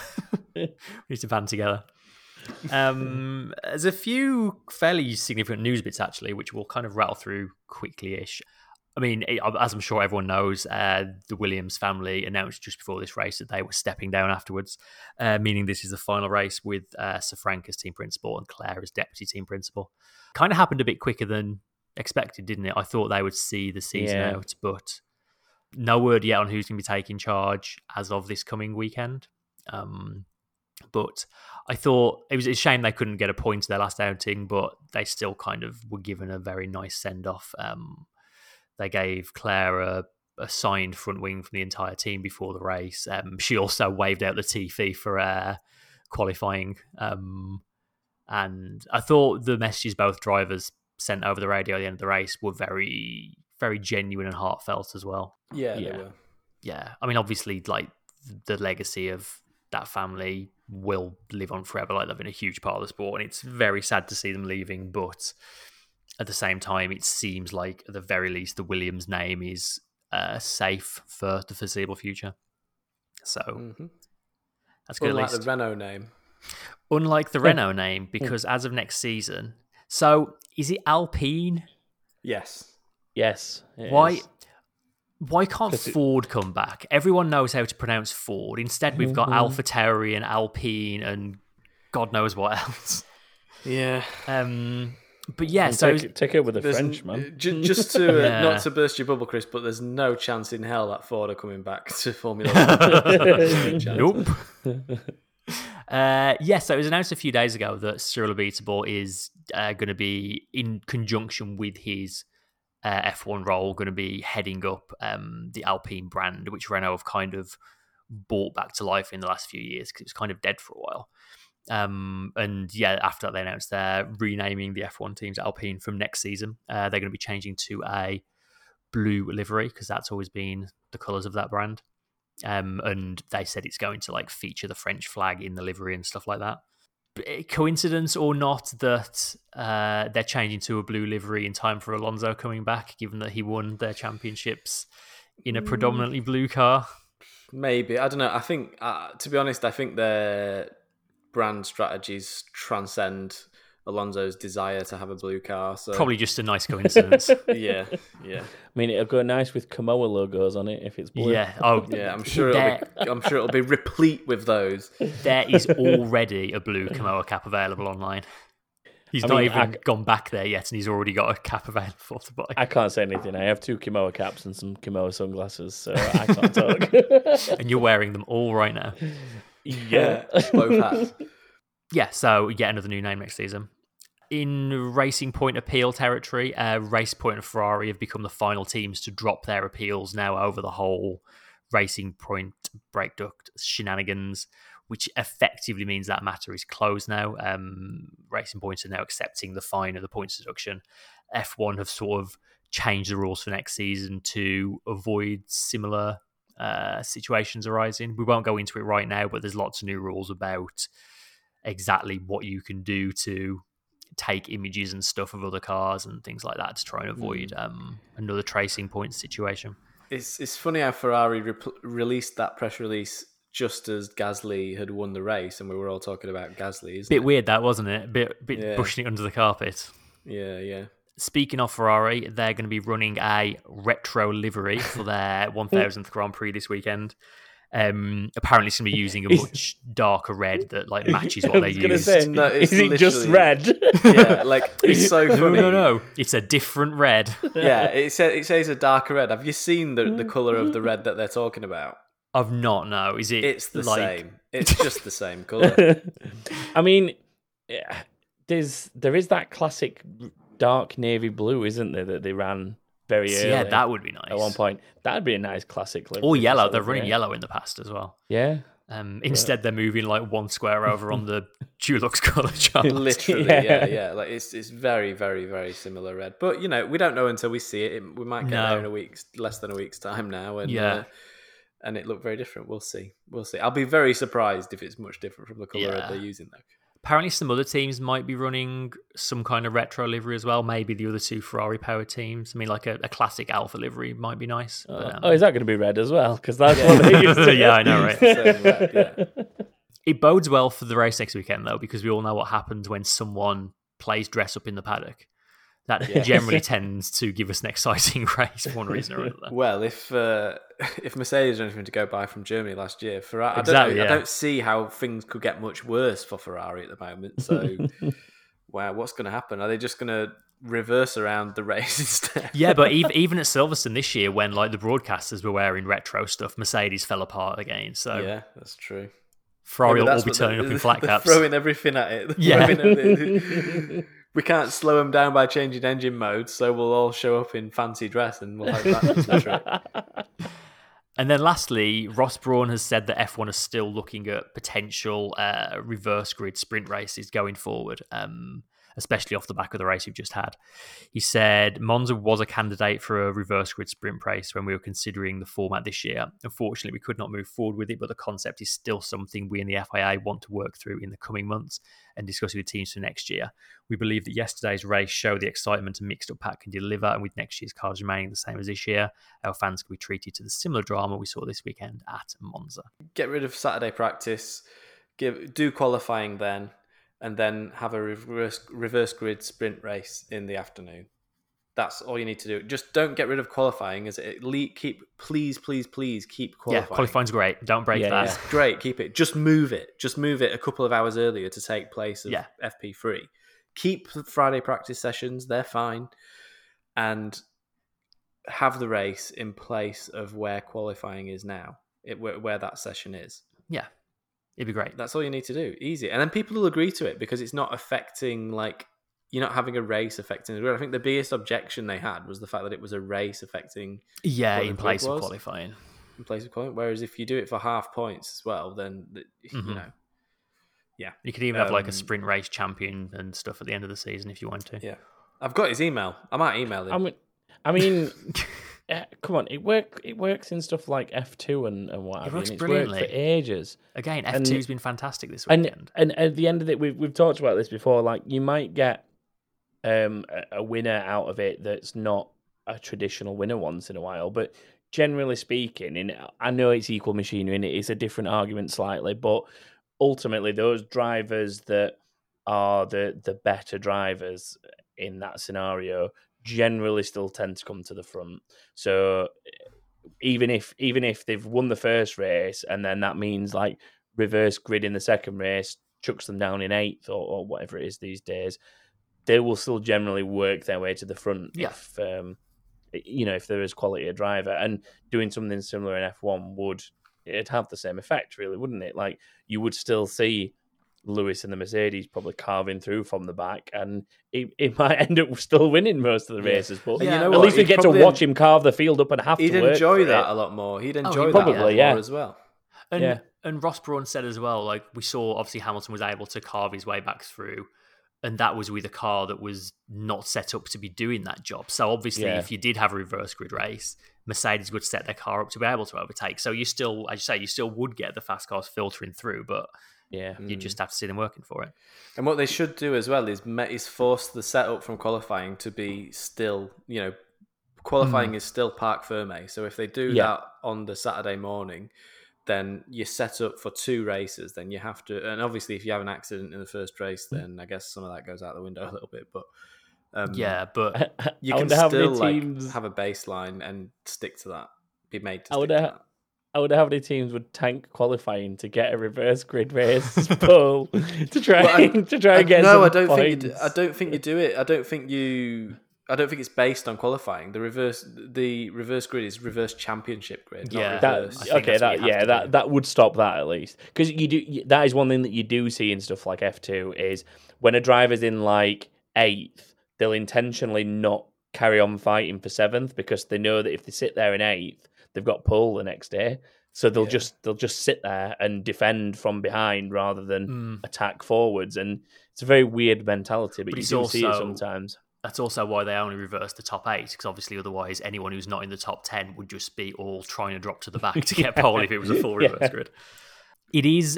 we need to band together. Um, there's a few fairly significant news bits actually, which we'll kind of rattle through quickly-ish. I mean, as I'm sure everyone knows, uh, the Williams family announced just before this race that they were stepping down afterwards, uh, meaning this is the final race with uh, Sir Frank as team principal and Claire as deputy team principal. Kind of happened a bit quicker than expected, didn't it? I thought they would see the season Yeah. out, but no word yet on who's going to be taking charge as of this coming weekend. Um, but I thought it was a shame they couldn't get a point to their last outing, but they still kind of were given a very nice send off. Um, they gave Claire a, a signed front wing from the entire team before the race. Um, she also waved out the TV for uh, qualifying. Um, and I thought the messages both drivers sent over the radio at the end of the race were very, very genuine and heartfelt as well Yeah, Yeah. they were. yeah, I mean, obviously, like the legacy of that family will live on forever. Like they've been a huge part of the sport, and it's very sad to see them leaving. But at the same time, it seems like at the very least, the Williams name is uh, safe for the foreseeable future. So hmm that's good Unlike at least. the Renault name. Unlike the Renault name, because as of next season, so is it Alpine? Yes. yes. it Why? is. Why can't 'Cause it- Ford come back? Everyone knows how to pronounce Ford. Instead, we've got Mhm. AlphaTauri and Alpine and God knows what [LAUGHS] else. Yeah. Um, but yeah, And so take, take it with a There's French man. ju- just [LAUGHS] to uh, Yeah. not to burst your bubble, Chris, but there's no chance in hell that Ford are coming back [LAUGHS] to Formula One. Nope. Uh, yeah, so it was announced a few days ago that Cyril Abiteboul is uh, going to be in conjunction with his uh, F1 role, going to be heading up um, the Alpine brand, which Renault have kind of brought back to life in the last few years because it was kind of dead for a while. Um, and yeah, after that, they announced they're renaming the F1 teams Alpine from next season. Uh, they're going to be changing to a blue livery because that's always been the colours of that brand. Um, and they said it's going to like feature the French flag in the livery and stuff like that. Coincidence or not that uh, they're changing to a blue livery in time for Alonso coming back, given that he won their championships in a predominantly blue car. Maybe I don't know. I think, uh, to be honest, I think their brand strategies transcend Alonso's desire to have a blue car. So Probably just a nice coincidence. [LAUGHS] yeah, yeah, I mean, it'll go nice with Kimoa logos on it if it's blue. yeah. Oh, [LAUGHS] yeah. I'm sure it'll be, I'm sure it'll be replete with those. there is already a blue Kimoa cap available online. He's I not mean, even I- gone back there yet, and he's already got a cap available for to buy. I can't say anything. I have two Kimoa caps and some Kimoa sunglasses, so I can't talk. [LAUGHS] and you're wearing them all right now. Yeah, both hats. Yeah, so yet another new name next season. In Racing Point appeal territory, uh, Race Point and Ferrari have become the final teams to drop their appeals now over the whole Racing Point brake duct shenanigans, which effectively means that matter is closed now. Um, Racing Points are now accepting the fine of the points deduction. F1 have sort of changed the rules for next season to avoid similar uh, situations arising. We won't go into it right now, but there's lots of new rules about exactly what you can do to take images and stuff of other cars and things like that to try and avoid um, another Racing Point situation. It's it's funny how Ferrari rep- released that press release just as Gasly had won the race, and we were all talking about Gasly. Bit it? weird that wasn't it? Bit bit Yeah. pushing it under the carpet. Yeah, yeah. Speaking of Ferrari, they're going to be running a retro livery for their [LAUGHS] 1000th Grand Prix this weekend. Um, apparently, it's going to be using a much darker red that like [LAUGHS] matches what they was gonna use. say, No, [LAUGHS] it's is it just red? [LAUGHS] Yeah, like it's so no, no, no! It's a different red. Yeah, it says it says a darker red. Have you seen the the color of the red that they're talking about? I've not. No, is it? It's the like, same. It's just the same color. I mean, yeah, there's there is that classic dark navy blue, isn't there, that they ran very early. Yeah, that would be nice. at one point. That'd be a nice classic. livery Or yellow. They're running yellow in the past as well. Yeah, Um, instead, they're moving like one square over on the [LAUGHS] Dulux colour [LAUGHS] chart. Literally, Yeah. [LAUGHS] yeah. yeah, Like it's it's very, very, very similar red. But you know, we don't know until we see it. it we might get No. there in a week's less than a week's time now, and Yeah. uh, and it looked very different. We'll see. We'll see. I'll be very surprised if it's much different from the color Yeah. red they're using though. Apparently, some other teams might be running some kind of retro livery as well. Maybe the other two Ferrari powered teams. I mean, like a, a classic Alfa livery might be nice. but, Uh, um, oh, is that going to be red as well? Because that's what they used to. [LAUGHS] Yeah, I know, right? [LAUGHS] Red, yeah. [LAUGHS] It bodes well for the race next weekend, though, because we all know what happens when someone plays dress up in the paddock. That generally [LAUGHS] tends to give us an exciting [LAUGHS] race for one reason or another. Well, if uh, if Mercedes had anything to go by from Germany last year, Ferrari, Exactly, I, don't know, yeah. I don't see how things could get much worse for Ferrari at the moment. So, [LAUGHS] wow, what's going to happen? Are they just going to reverse around the race instead? Yeah, but even, even at Silverstone this year, when like the broadcasters were wearing retro stuff, Mercedes fell apart again. So yeah, that's true. Ferrari Yeah, will be turning up in flat caps. throwing everything at it. Yeah. We can't slow them down by changing engine modes, so we'll all show up in fancy dress and we'll hope that's. [LAUGHS] And then lastly, Ross Brawn has said that F1 is still looking at potential uh, reverse grid sprint races going forward, um, especially off the back of the race we've just had. He said Monza was a candidate for a reverse grid sprint race when we were considering the format this year. Unfortunately, we could not move forward with it, but the concept is still something we in the FIA want to work through in the coming months and discuss with teams for next year. We believe that yesterday's race showed the excitement a mixed up pack can deliver, and with next year's cars remaining the same as this year, our fans can be treated to the similar drama we saw this weekend at Monza. Get rid of Saturday practice, give do qualifying then, and then have a reverse reverse grid sprint race in the afternoon. That's all you need to do. Just don't get rid of qualifying. As it le- keep, please, please, please keep qualifying. Yeah, qualifying's great. Don't break Yeah, that. yeah. It's great. Keep it. Just move it. Just move it a couple of hours earlier to take place of Yeah. FP3. Keep the Friday practice sessions. They're fine, and have the race in place of where qualifying is now. It where, where that session is. Yeah, it'd be great. That's all you need to do. Easy, and then people will agree to it because it's not affecting like you're not having a race affecting the grid. I think the biggest objection they had was the fact that it was a race affecting Yeah, in grid place of qualifying. in place of qualifying. Whereas if you do it for half points as well, then th- Mhm. you know Yeah. You could even have like a Um, sprint race champion and stuff at the end of the season if you want to. Yeah, I've got his email. I might email him. I mean, I mean, [LAUGHS] eh, come on, it work. It works in stuff like F two and and what have works and it's worked for ages. Again, F2's been fantastic this And weekend. and at the end of it, we've we've talked about this before. Like you might get um a, a winner out of it that's not a traditional winner once in a while, but generally speaking, and I know it's equal machinery and it is a different argument slightly, but ultimately those drivers that are the the better drivers in that scenario generally still tend to come to the front. So even if even if they've won the first race and then that means like reverse grid in the second race chucks them down in eighth or, or whatever it is these days, they will still generally work their way to the front Yeah. if um, you know if there is quality a driver and doing something similar in F one would it'd have the same effect really wouldn't it like you would still see Lewis and the Mercedes probably carving through from the back and it, it [LAUGHS] might end up still winning most of the Yeah. races but And you know at what? least we get to watch him carve the field up and have He'd to work enjoy that it. a lot more. He'd Oh, enjoy he that probably, a lot yeah. more as well. And Yeah. and Ross Brawn said as well, like we saw obviously Hamilton was able to carve his way back through, and that was with a car that was not set up to be doing that job. So obviously, Yeah. if you did have a reverse grid race, Mercedes would set their car up to be able to overtake. So you still, as you say, you still would get the fast cars filtering through, but yeah you Mm. just have to see them working for it. And what they should do as well is is force the setup from qualifying to be still, you know, qualifying is still parc fermé. So if they do Yeah. that on the Saturday morning, then you're set up for two races. Then you have to, and obviously if you have an accident in the first race, then I guess some of that goes out the window [LAUGHS] a little bit. But um, Yeah, but you can wonder still like teams have a baseline and stick to that. Be made to I stick would to have- that. I wonder how many teams would tank qualifying to get a reverse grid race [LAUGHS] pull to try Well, I- [LAUGHS] to try and get no, some I don't think you do. I don't think you do it. I don't think you. I don't think it's based on qualifying. The reverse the reverse grid is reverse championship grid. Yeah. reverse. That, okay, that yeah, that do. that would stop that at least because you do that is one thing that you do see in stuff like F two is when a driver's in like eighth, they'll intentionally not carry on fighting for seventh because they know that if they sit there in eighth, they've got pull the next day. So they'll Yeah. just they'll just sit there and defend from behind rather than mm, attack forwards, and it's a very weird mentality. But, But you do see it sometimes. that's also why they only reverse the top eight because obviously otherwise anyone who's not in the top 10 would just be all trying to drop to the back to get [LAUGHS] pole if it was a full Yeah. reverse grid it is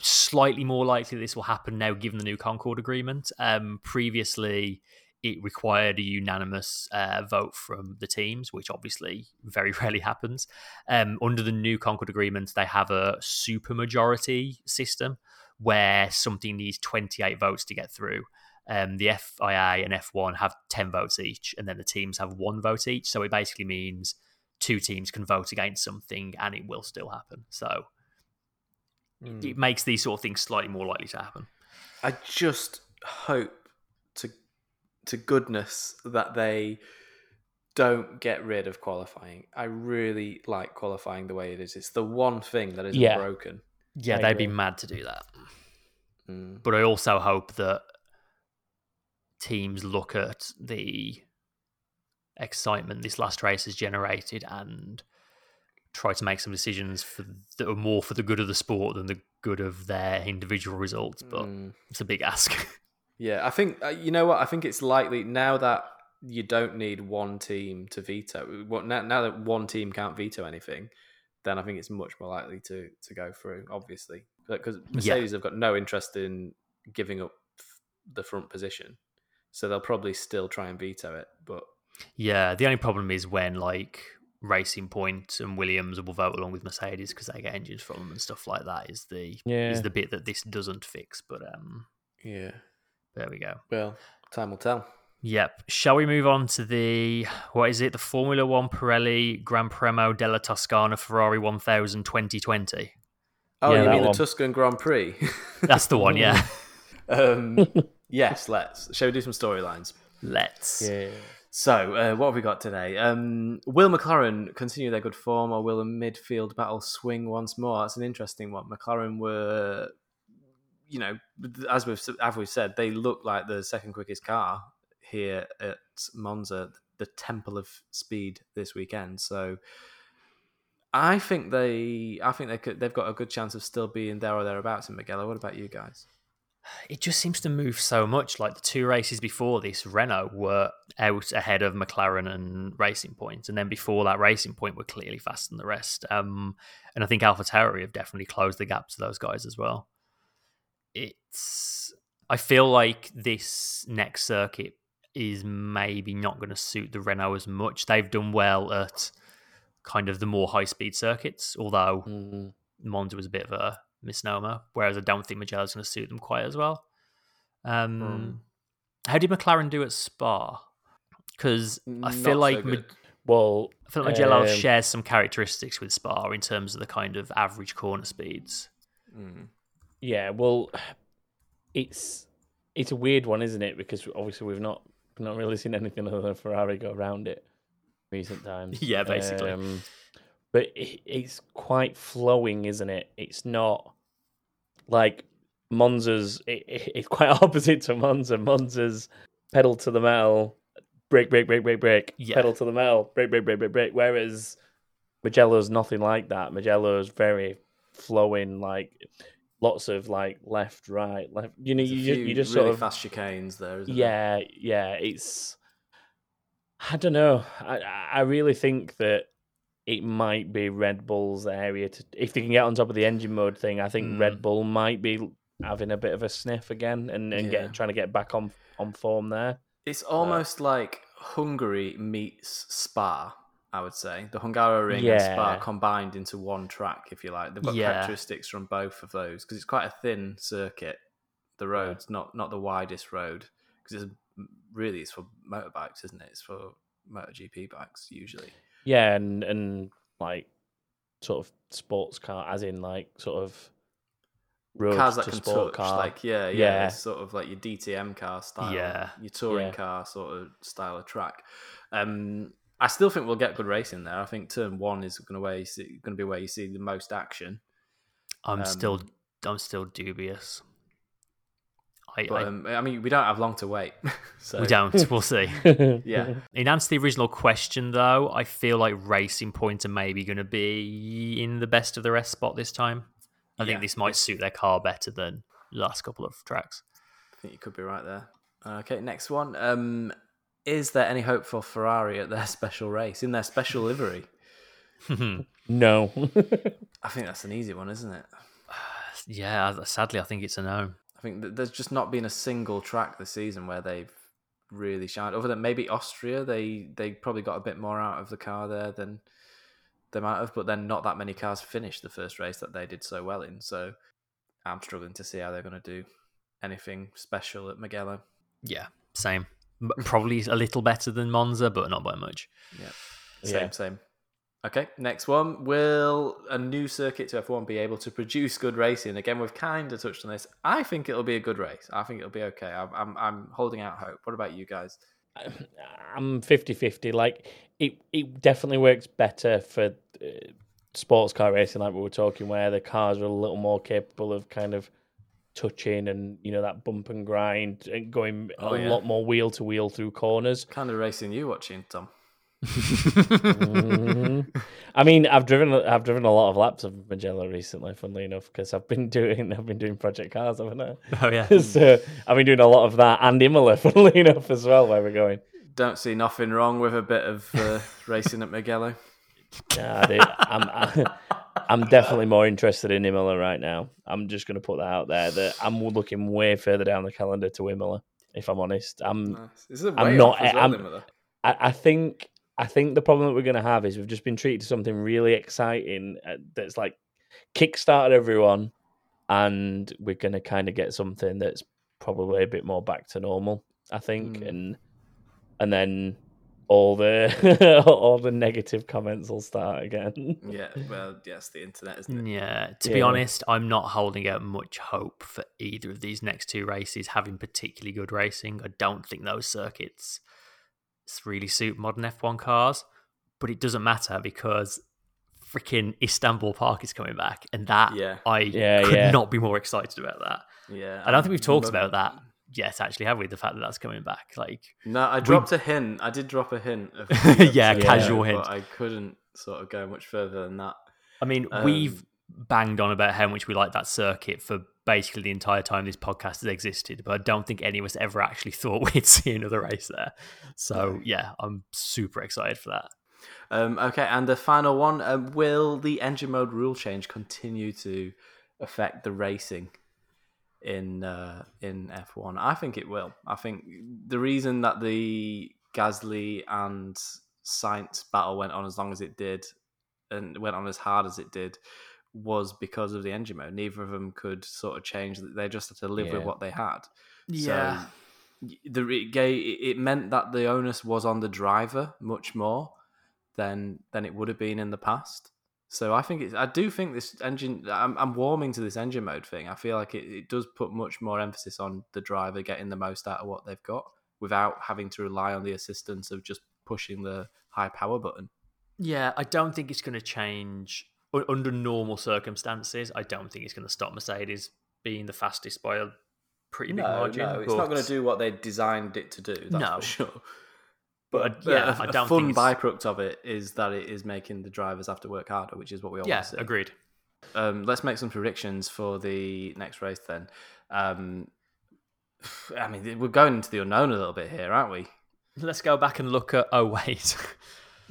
slightly more likely this will happen now given the new Concorde Agreement um, previously it required a unanimous uh, vote from the teams which obviously [LAUGHS] very rarely happens um, under the new Concorde Agreement they have a supermajority system where something needs 28 votes to get through um, the FIA and F1 have 10 votes each, and then the teams have one vote each. So it basically means two teams can vote against something and it will still happen. So Mm. it makes these sort of things slightly more likely to happen. I just hope to goodness that they don't get rid of qualifying. I really like qualifying the way it is. It's the one thing that isn't Yeah. broken. Yeah, I they'd be mad to do that. Mm. But I also hope that teams look at the excitement this last race has generated and try to make some decisions for that are more for the good of the sport than the good of their individual results. But Mm. it's a big ask. [LAUGHS] Yeah, I think uh, you know what. I think it's likely now that you don't need one team to veto. What now, now that one team can't veto anything, then I think it's much more likely to to go through. Obviously, because Mercedes have got no interest in giving up f- the front position, so they'll probably still try and veto it. But Yeah, the only problem is when like Racing Point and Williams will vote along with Mercedes because they get engines from them and stuff like that. Is the Yeah. is the bit that this doesn't fix. But um, yeah, there we go. well, time will tell. Yep. Shall we move on to the what is it? The Formula One Pirelli Gran Premio della Toscana Ferrari 1000 2020. Oh, Yeah, you mean one. the Tuscan Grand Prix? [LAUGHS] That's the one. Yeah. [LAUGHS] um, [LAUGHS] yes, let's. Shall we do some storylines? Let's. Yeah. So, uh, what have we got today? Um, will McLaren continue their good form, or will a midfield battle swing once more? That's an interesting one. McLaren were, you know, as we've as we've said, they look like the second quickest car here at Monza, the temple of speed this weekend. So, I think they, I think they could. They've got a good chance of still being there or thereabouts in Mugello. What about you guys? it just seems to move so much. Like the two races before this, Renault were out ahead of McLaren and Racing. Point, and then before that, Racing Point were clearly faster than the rest. Um, and I think AlphaTauri have definitely closed the gap to those guys as well. It's I feel like this next circuit is maybe not going to suit the Renault as much. They've done well at kind of the more high speed circuits, although Mm. Monza was a bit of a misnomer, whereas I don't think Mugello's going to suit them quite as well. Um, Hmm. How did McLaren do at Spa? Because I feel so. Ma- Well, I feel like Mugello um, shares some characteristics with Spa in terms of the kind of average corner speeds. Mm. Yeah, well, it's it's a weird one, isn't it? Because obviously we've not not really seen anything other than Ferrari go around it recent times. [LAUGHS] Yeah, basically. Um, but it, it's quite flowing, isn't it? It's not like Monza's. It, it- it's quite [LAUGHS] opposite to Monza. Monza's pedal to the metal, brake, brake, brake, brake, brake. Yeah. Pedal to the metal, brake, brake, brake, brake, brake. Whereas Mugello's nothing like that. Mugello's very flowing, like lots of like left, right, left. You know, you just, you just really sort of fast chicanes there. Isn't yeah, yeah. It's I don't know. I I really think that it might be Red Bull's area to if they can get on top of the engine mode thing. I think Mm. Red Bull might be having a bit of a sniff again and and Yeah. get trying to get back on on form there. It's almost like Hungary meets Spa. I would say the Hungaroring and Spa combined into one track, if you like. They've got Yeah. characteristics from both of those because it's quite a thin circuit. The road's not not the widest road because it's really it's for motorbikes, isn't it? It's for MotoGP bikes usually. Yeah, and and like sort of sports car, as in like sort of road Cars that can touch, car. like yeah, yeah, Yeah. it's sort of like your DTM car style, Yeah. your touring Yeah. car sort of style of track. Um, I still think we'll get good racing there. I think turn one is going to where you see, going to be where you see the most action. I'm still Um, I'm still dubious. I, But I um, I mean, we don't have long to wait, [LAUGHS] so we don't. [LAUGHS] We'll see. [LAUGHS] Yeah, In answer to the original question, though, I feel like Racing Point are maybe going to be in the best of the rest spot this time. I Yeah. think this might suit their car better than the last couple of tracks. I think you could be right there. Okay, next one. Um, is there any hope for Ferrari at their [LAUGHS] special race in their special livery? [LAUGHS] no. [LAUGHS] I think that's an easy one, isn't it? yeah, sadly, I think it's a no. I think that there's just not been a single track this season where they've really shined. Other than maybe Austria, they they probably got a bit more out of the car there than they might have. But then not that many cars finished the first race that they did so well in. So I'm struggling to see how they're going to do anything special at Mugello. Yeah, same. M- Probably a little better than Monza, but not by much. Yeah, same, Yeah. same. Okay, next one. Will a new circuit to F1 be able to produce good racing? Again, we've kind of touched on this. I think it'll be a good race. I think it'll be okay. I'm, I'm, I'm holding out hope. What about you guys? I'm 50-50. Like it, it definitely works better for uh, sports car racing, like we were talking, where the cars are a little more capable of kind of touching and you know that bump and grind and going Oh, a yeah. lot more wheel to wheel through corners. kind of racing you watching, Tom? Mhm. [LAUGHS] I mean, I've driven I've driven a lot of laps of Mugello recently, funnily enough, because I've been [LAUGHS] doing I've been doing Project Cars, haven't I? [LAUGHS] Oh yeah, so I've been doing a lot of that and Imola, funnily enough, as well, where we're going. Don't see nothing wrong with a bit of uh, racing at Mugello. Yeah, I. I'm, I'm definitely more interested in Imola right now. I'm just going to put that out there that I'm looking way further down the calendar to Imola. If I'm honest, I'm. Nice. This is a I'm not- well, I'm- I, I think. I think the problem that we're going to have is we've just been treated to something really exciting uh, that's like kickstarted everyone, and we're going to kind of get something that's probably a bit more back to normal. I think, Mm. and and then all the [LAUGHS] all the negative comments will start again. Yeah, well, yes, the internet, isn't it? Yeah, to be honest, I'm not holding out much hope for either of these next two races having particularly good racing. I don't think those circuits s- really suit modern F1 cars, but it doesn't matter because freaking Istanbul Park is coming back, and that Yeah. I Yeah, could yeah. not be more excited about that. Yeah. I don't think we've talked love- about that yet, actually, have we? The fact that that's coming back, like, No, I dropped a hint. I did drop a hint. Of [LAUGHS] Yeah, casual hint. I couldn't sort of go much further than that. I mean, Um, we've banged on about how much we like that circuit for basically the entire time this podcast has existed, but I don't think any of us ever actually [LAUGHS] thought we'd see another race there. So yeah, I'm super excited for that. Um, okay, and the final one: um, Will the engine mode rule change continue to affect the racing in uh, in F1? I think it will. I think the reason that the Gasly and Sainz battle went on as long as it did and went on as hard as it did was because of the engine mode. Neither of them could sort of change. They just had to live with what they had. Yeah. So the it meant that the onus was on the driver much more than than it would have been in the past. So I think it's, I do think this engine. I'm, I'm warming to this engine mode thing. I feel like it, it does put much more emphasis on the driver getting the most out of what they've got without having to rely on the assistance of just pushing the high power button. Yeah, I don't think it's going to change under normal circumstances. I don't think it's going to stop Mercedes being the fastest by a pretty big margin. No, it's not going to do what they designed it to do. That's No. for sure. But, But yeah, a, I a don't fun byproduct of it is that it is making the drivers have to work harder, which is what we all Yeah, want to see. agreed. Um, let's make some predictions for the next race then. Um, [SIGHS] I mean, we're going into the unknown a little bit here, aren't we? Let's go back and look at. Oh wait,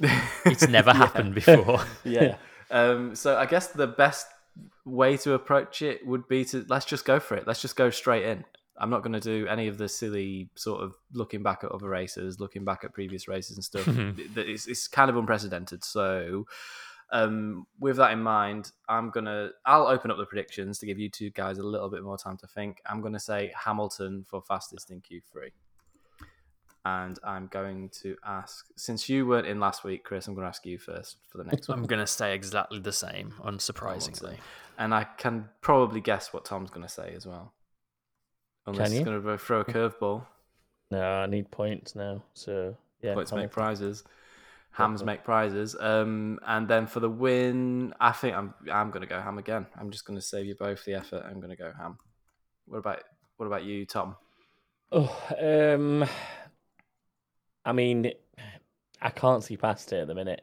[LAUGHS] it's never happened before. [LAUGHS] Yeah. um, so I guess the best way to approach it would be to let's just go for it. Let's just go straight in. I'm not going to do any of the silly sort of looking back at other races, looking back at previous races and stuff. [LAUGHS] it's, it's kind of unprecedented. So, um, with that in mind, I'm gonna I'll open up the predictions to give you two guys a little bit more time to think. I'm gonna say Hamilton for fastest in Q3, and I'm going to ask since you weren't in last week, Chris. I'm going to ask you first for the next one. I'm going to say exactly the same, unsurprisingly. and I can probably guess what Tom's going to say as well. Unless Can he's going to throw a curveball. No, I need points now. So yeah, Points Hamilton. make prizes. Hams make prizes. Um, and then for the win, I think I'm I'm going to go ham again. I'm just going to save you both the effort. I'm going to go ham. What about what about you, Tom? Oh, um, I mean, I can't see past it at the minute.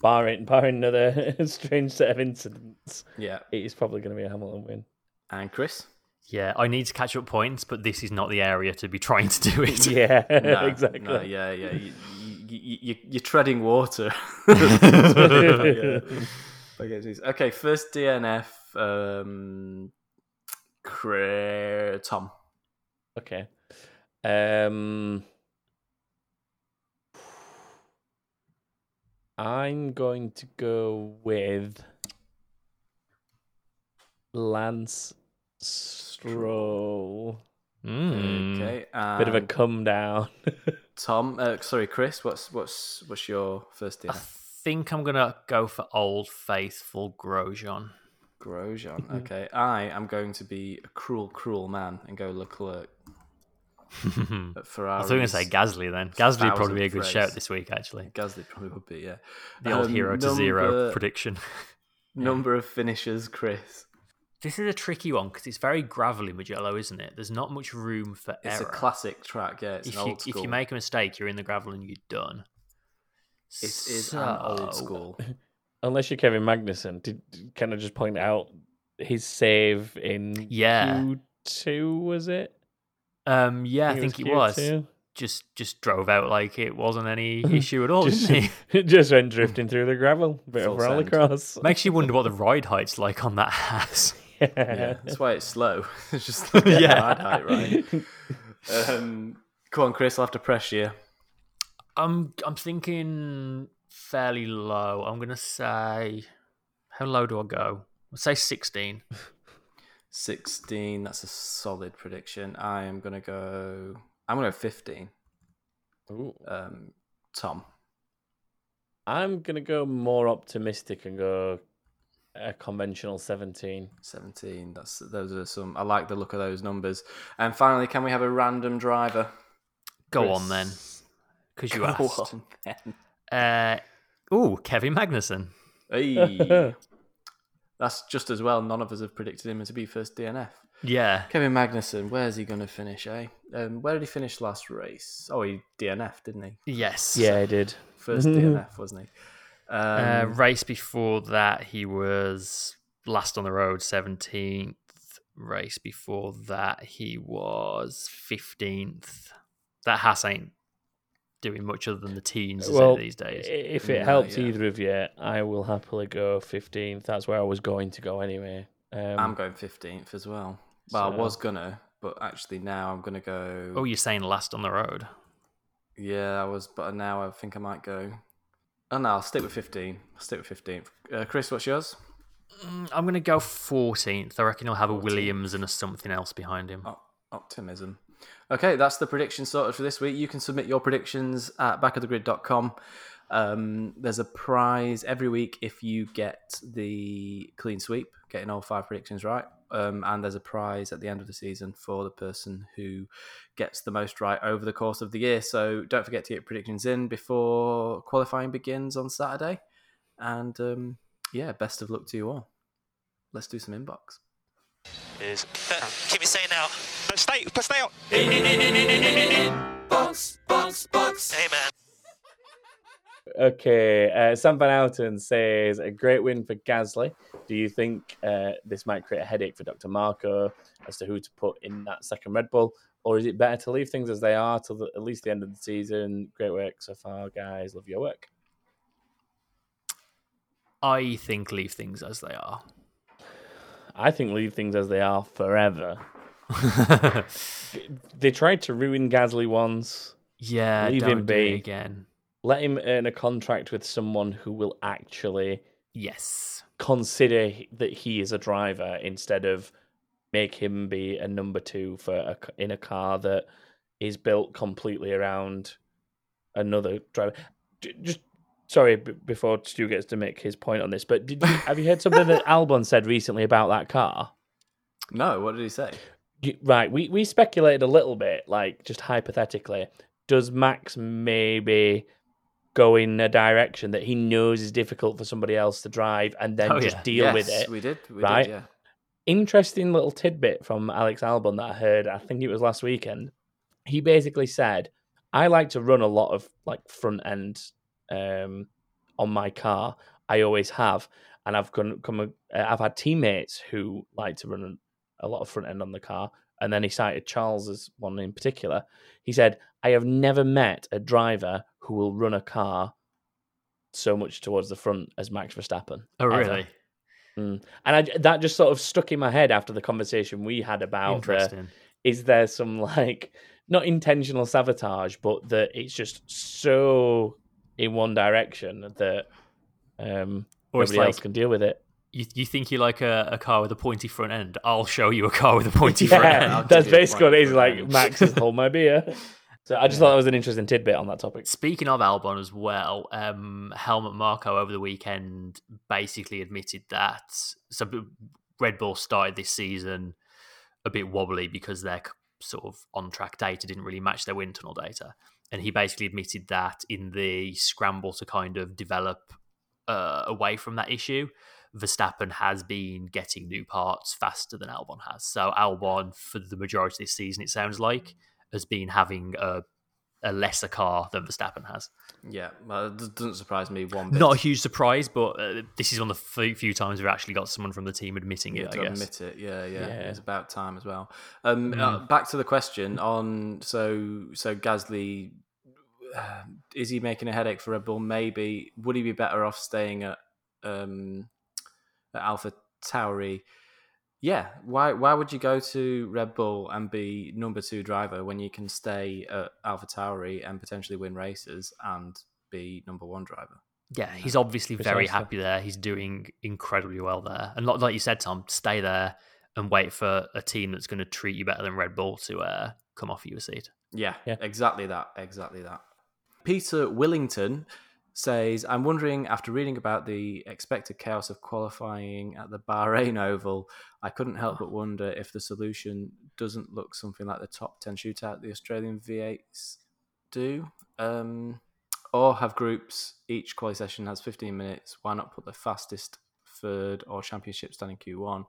Barring barring another [LAUGHS] strange set of incidents, Yeah, it is probably going to be a Hamilton win. and Chris. Yeah, I need to catch up points, but this is not the area to be trying to do [LAUGHS] it. Yeah, [LAUGHS] No, exactly. no, yeah, yeah. You, you, you, you're treading water. [LAUGHS] Okay, first DNF. Um, Tom. Okay. Um, I'm going to go with Lance Stroll. Mm. Okay, Bit of a come down. [LAUGHS] Tom. Uh, sorry, Chris. What's what's what's your first I think I'm going to go for Old Faithful Grosjean. Grosjean. [LAUGHS] Okay, I am going to be a cruel, cruel man and go Leclerc [LAUGHS] I at Ferrari. was going to say Gasly then. Gasly would probably be a good thousandth shout this week, actually. Gasly probably would be, yeah. The old Um, hero to zero prediction. Number of finishes, Chris. This is a tricky one because it's very gravelly, Mugello, isn't it? There's not much room for It's error. a classic track, yeah. It's if an you school. if you make a mistake, you're in the gravel and you're done. it is an old school. [LAUGHS] Unless you're Kevin Magnussen, did can I just point out his save in Yeah. Q2 was it? Um, yeah, I think it was. Q2? Just just drove out like it wasn't any [LAUGHS] issue at all, just, didn't he? [LAUGHS] just went drifting through the gravel, bit Full of send. rallycross. Makes you wonder what the ride height's like on that Haas. Yeah, [LAUGHS] that's why it's slow. [LAUGHS] it's just [LAUGHS] yeah, Yeah. ride height, right? Um, come on, Chris. I'll have to press you. I'm I'm thinking fairly low. I'm gonna say how low do I go? I'll say sixteen. 16. That's a solid prediction. I am going to go. I'm going to go 15. Ooh. Um, Tom. I'm gonna go more optimistic and go a conventional 17. 17. That's those are some. I like the look of those numbers. And finally, can we have a random driver? Go on then, because you Go asked. on then. Uh, ooh, Kevin Magnussen. Hey. [LAUGHS] That's just as well. None of us have predicted him to be first DNF. Yeah, Kevin Magnussen, where's he going to finish, eh? Um, where did he finish last race? Oh, he DNF, didn't he? yes. Yeah, he did. First DNF, [LAUGHS] wasn't he? Uh, Um, race before that, he was last on the road, 17th. Race before that, he was 15th. That Haas ain't doing much other than the teens is Well, these days. if it No, helps yeah. either of you, I will happily go 15th. That's where I was going to go anyway. Um, I'm going 15th as well. Well, I was gonna, but actually now I'm gonna go. Oh, you're saying last on the road? Yeah, I was, but now I think I might go. Oh no, I'll stick with 15. I'll stick with 15. Uh, Chris, what's yours? Mm, I'm going to go 14th. I reckon he'll have a Williams and a something else behind him. Op- optimism. Okay, that's the prediction sorted for this week. You can submit your predictions at backofthegrid.com. Um, there's a prize every week if you get the clean sweep, getting all five predictions right. Um, and there's a prize at the end of the season for the person who gets the most right over the course of the year. So don't forget to get predictions in before qualifying begins on Saturday. And um, yeah, best of luck to you all. Let's do some inbox. is [LAUGHS] keep it saying now. No, stay, but stay out. Hey man. Okay, uh, Sam Van Houten says a great win for Gasly. Do you think uh, this might create a headache for Dr. Marko as to who to put in that second Red Bull, or is it better to leave things as they are till the, at least the end of the season? Great work so far, guys. Love your work. I think leave things as they are. I think leave things as they are forever. [LAUGHS] They tried to ruin Gasly once. yeah, Leave him be. again. Let him earn a contract with someone who will actually Yes. consider that he is a driver instead of make him be a number two for a, c- in a car that is built completely around another driver. Just sorry b- before Stu gets to make his point on this, but did you, have you heard something that [LAUGHS] Albon said recently about that car? No, what did he say? Y- Right, we we speculated a little bit, like just hypothetically, does Max maybe go in a direction that he knows is difficult for somebody else to drive and then Oh, just yeah. deal with it? We did. We right? Did, yeah. interesting little tidbit from Alex Albon that I heard. I think it was last weekend. He basically said, "I like to run a lot of like front end um, on my car. I always have, and I've come, come uh, I've had teammates who like to run a lot of front end on the car." And then he cited Charles as one in particular. He said, "I have never met a driver who will run a car." So much towards the front as Max Verstappen. Oh, really? Mm. And I, that just sort of stuck in my head after the conversation we had about the, is there some like not intentional sabotage, but that it's just so in one direction that um, Or nobody else can deal with it. You, you think you like a, a car with a pointy front end? I'll show you a car with a [LAUGHS] pointy front end. I'll that's give you a basically what it point is. for Like that. Max is hold my beer. [LAUGHS] So I just thought that was an interesting tidbit on that topic. Speaking of Albon as well, um, Helmut Marko over the weekend basically admitted that so Red Bull started this season a bit wobbly because their sort of on track data didn't really match their wind tunnel data. And he basically admitted that in the scramble to kind of develop uh, away from that issue, Verstappen has been getting new parts faster than Albon has. So Albon, for the majority of this season, it sounds like, has been having a a lesser car than Verstappen has. Yeah, well, it doesn't surprise me one bit. Not a huge surprise, but uh, this is one of the few, times we've actually got someone from the team admitting Yeah, it. I guess. admit it. Yeah, yeah, Yeah. It's about time as well. Um, Mm. uh, back to the question on so so Gasly, uh, [SIGHS] is he making a headache for Red Bull? Maybe. Would he be better off staying at um, at Alpha Tauri? Yeah. Why Why would you go to Red Bull and be number two driver when you can stay at Alpha Tauri and potentially win races and be number one driver? Yeah, he's obviously very happy there. He's doing incredibly well there, and like, like you said, Tom, stay there and wait for a team that's going to treat you better than Red Bull to uh, come offer you a seat. Yeah, Yeah. exactly that. Exactly that. Peter Willington says, I'm wondering, after reading about the expected chaos of qualifying at the Bahrain Oval, I couldn't help but wonder if the solution doesn't look something like the top 10 shootout the Australian V8s do. Um, or have groups, each quali session has 15 minutes. Why not put the fastest third or championship standing Q1?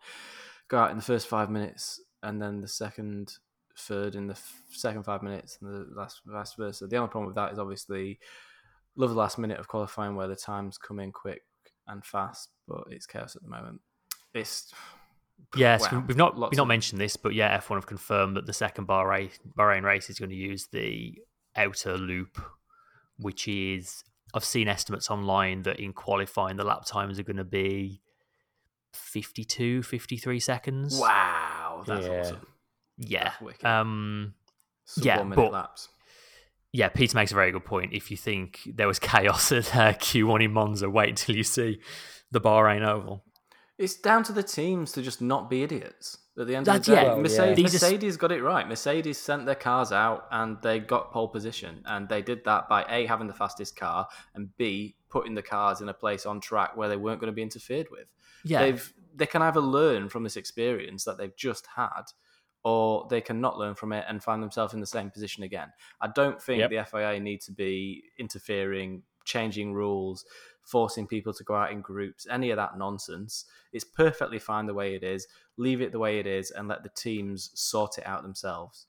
Go out in the first five minutes and then the second third in the f- second five minutes and the last vice versa. The only problem with that is obviously love the last minute of qualifying where the times come in quick and fast, but it's chaos at the moment. It's [SIGHS] Yes, wow, we've not we've not of- mentioned this, but yeah, F1 have confirmed that the second Bahrain Bahrain race is going to use the outer loop, which is I've seen estimates online that in qualifying the lap times are going to be 52, 53 seconds. wow, that's Yeah. awesome. Yeah. That's. Um. Sub yeah, one minute but- laps. Yeah, Peter makes a very good point. If you think there was [LAUGHS] chaos at uh, Q1 in Monza, wait till you see the Bahrain Oval. It's down to the teams to just not be idiots. At the end That's- of the day, yeah. Mercedes, yeah. Mercedes got it right. Mercedes sent their cars out and they got pole position, and they did that by a having the fastest car and b putting the cars in a place on track where they weren't going to be interfered with. Yeah. They've they can either learn from this experience that they've just had, or they can not learn from it and find themselves in the same position again. I don't think Yep. the FIA need to be interfering, changing rules, forcing people to go out in groups, any of that nonsense. It's perfectly fine the way it is. Leave it the way it is and let the teams sort it out themselves.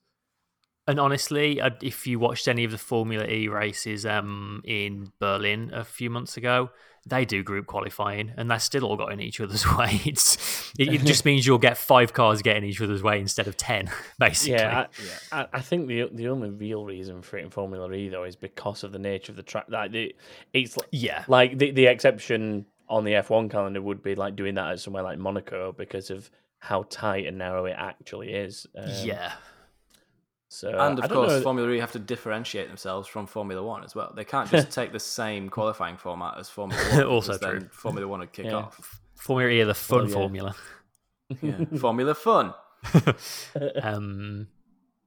And honestly, if you watched any of the Formula E races um, in Berlin a few months ago, they do group qualifying, and they're still all got in each other's [LAUGHS] way. It's, it, it just [LAUGHS] means you'll get five cars getting each other's way instead of ten, [LAUGHS] basically. Yeah, I, I, I think the the only real reason for it in Formula E though is because of the nature of the track. Like the, it's yeah, like the the exception on the F1 calendar would be like doing that at somewhere like Monaco because of how tight and narrow it actually is. Um, yeah. So and of don't course, know- Formula E have to differentiate themselves from Formula One as well. They can't [LAUGHS] just take the same qualifying format as Formula [LAUGHS] One. Also because then true. Formula One would kick Yeah. off. Formula E are the fun yeah. formula. Yeah. [LAUGHS] Formula Fun. um,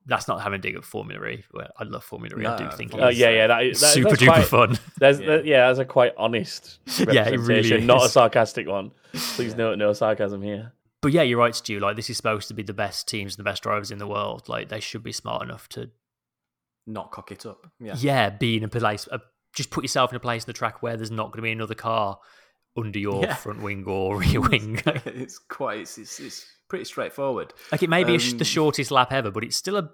that's not having a dig at Formula E. I Well, I love Formula E. I do No, think Formula Oh it's yeah, yeah, that, is- that, super duper quite, fun. There's Yeah. yeah. yeah, that's a quite honest Yeah, it really not a sarcastic one. Please note, no sarcasm here. But yeah, you're right, Stu. Like this is supposed to be the best teams and the best drivers in the world. Like they should be smart enough to Not cock it up. Yeah. yeah, be in a place. Uh, just put yourself in a place in the track where there's not going to be another car under your Yeah. front wing or [LAUGHS] rear wing. [LAUGHS] it's quite. It's, it's, it's pretty straightforward. like it may be sh- Um, the shortest lap ever, but it's still a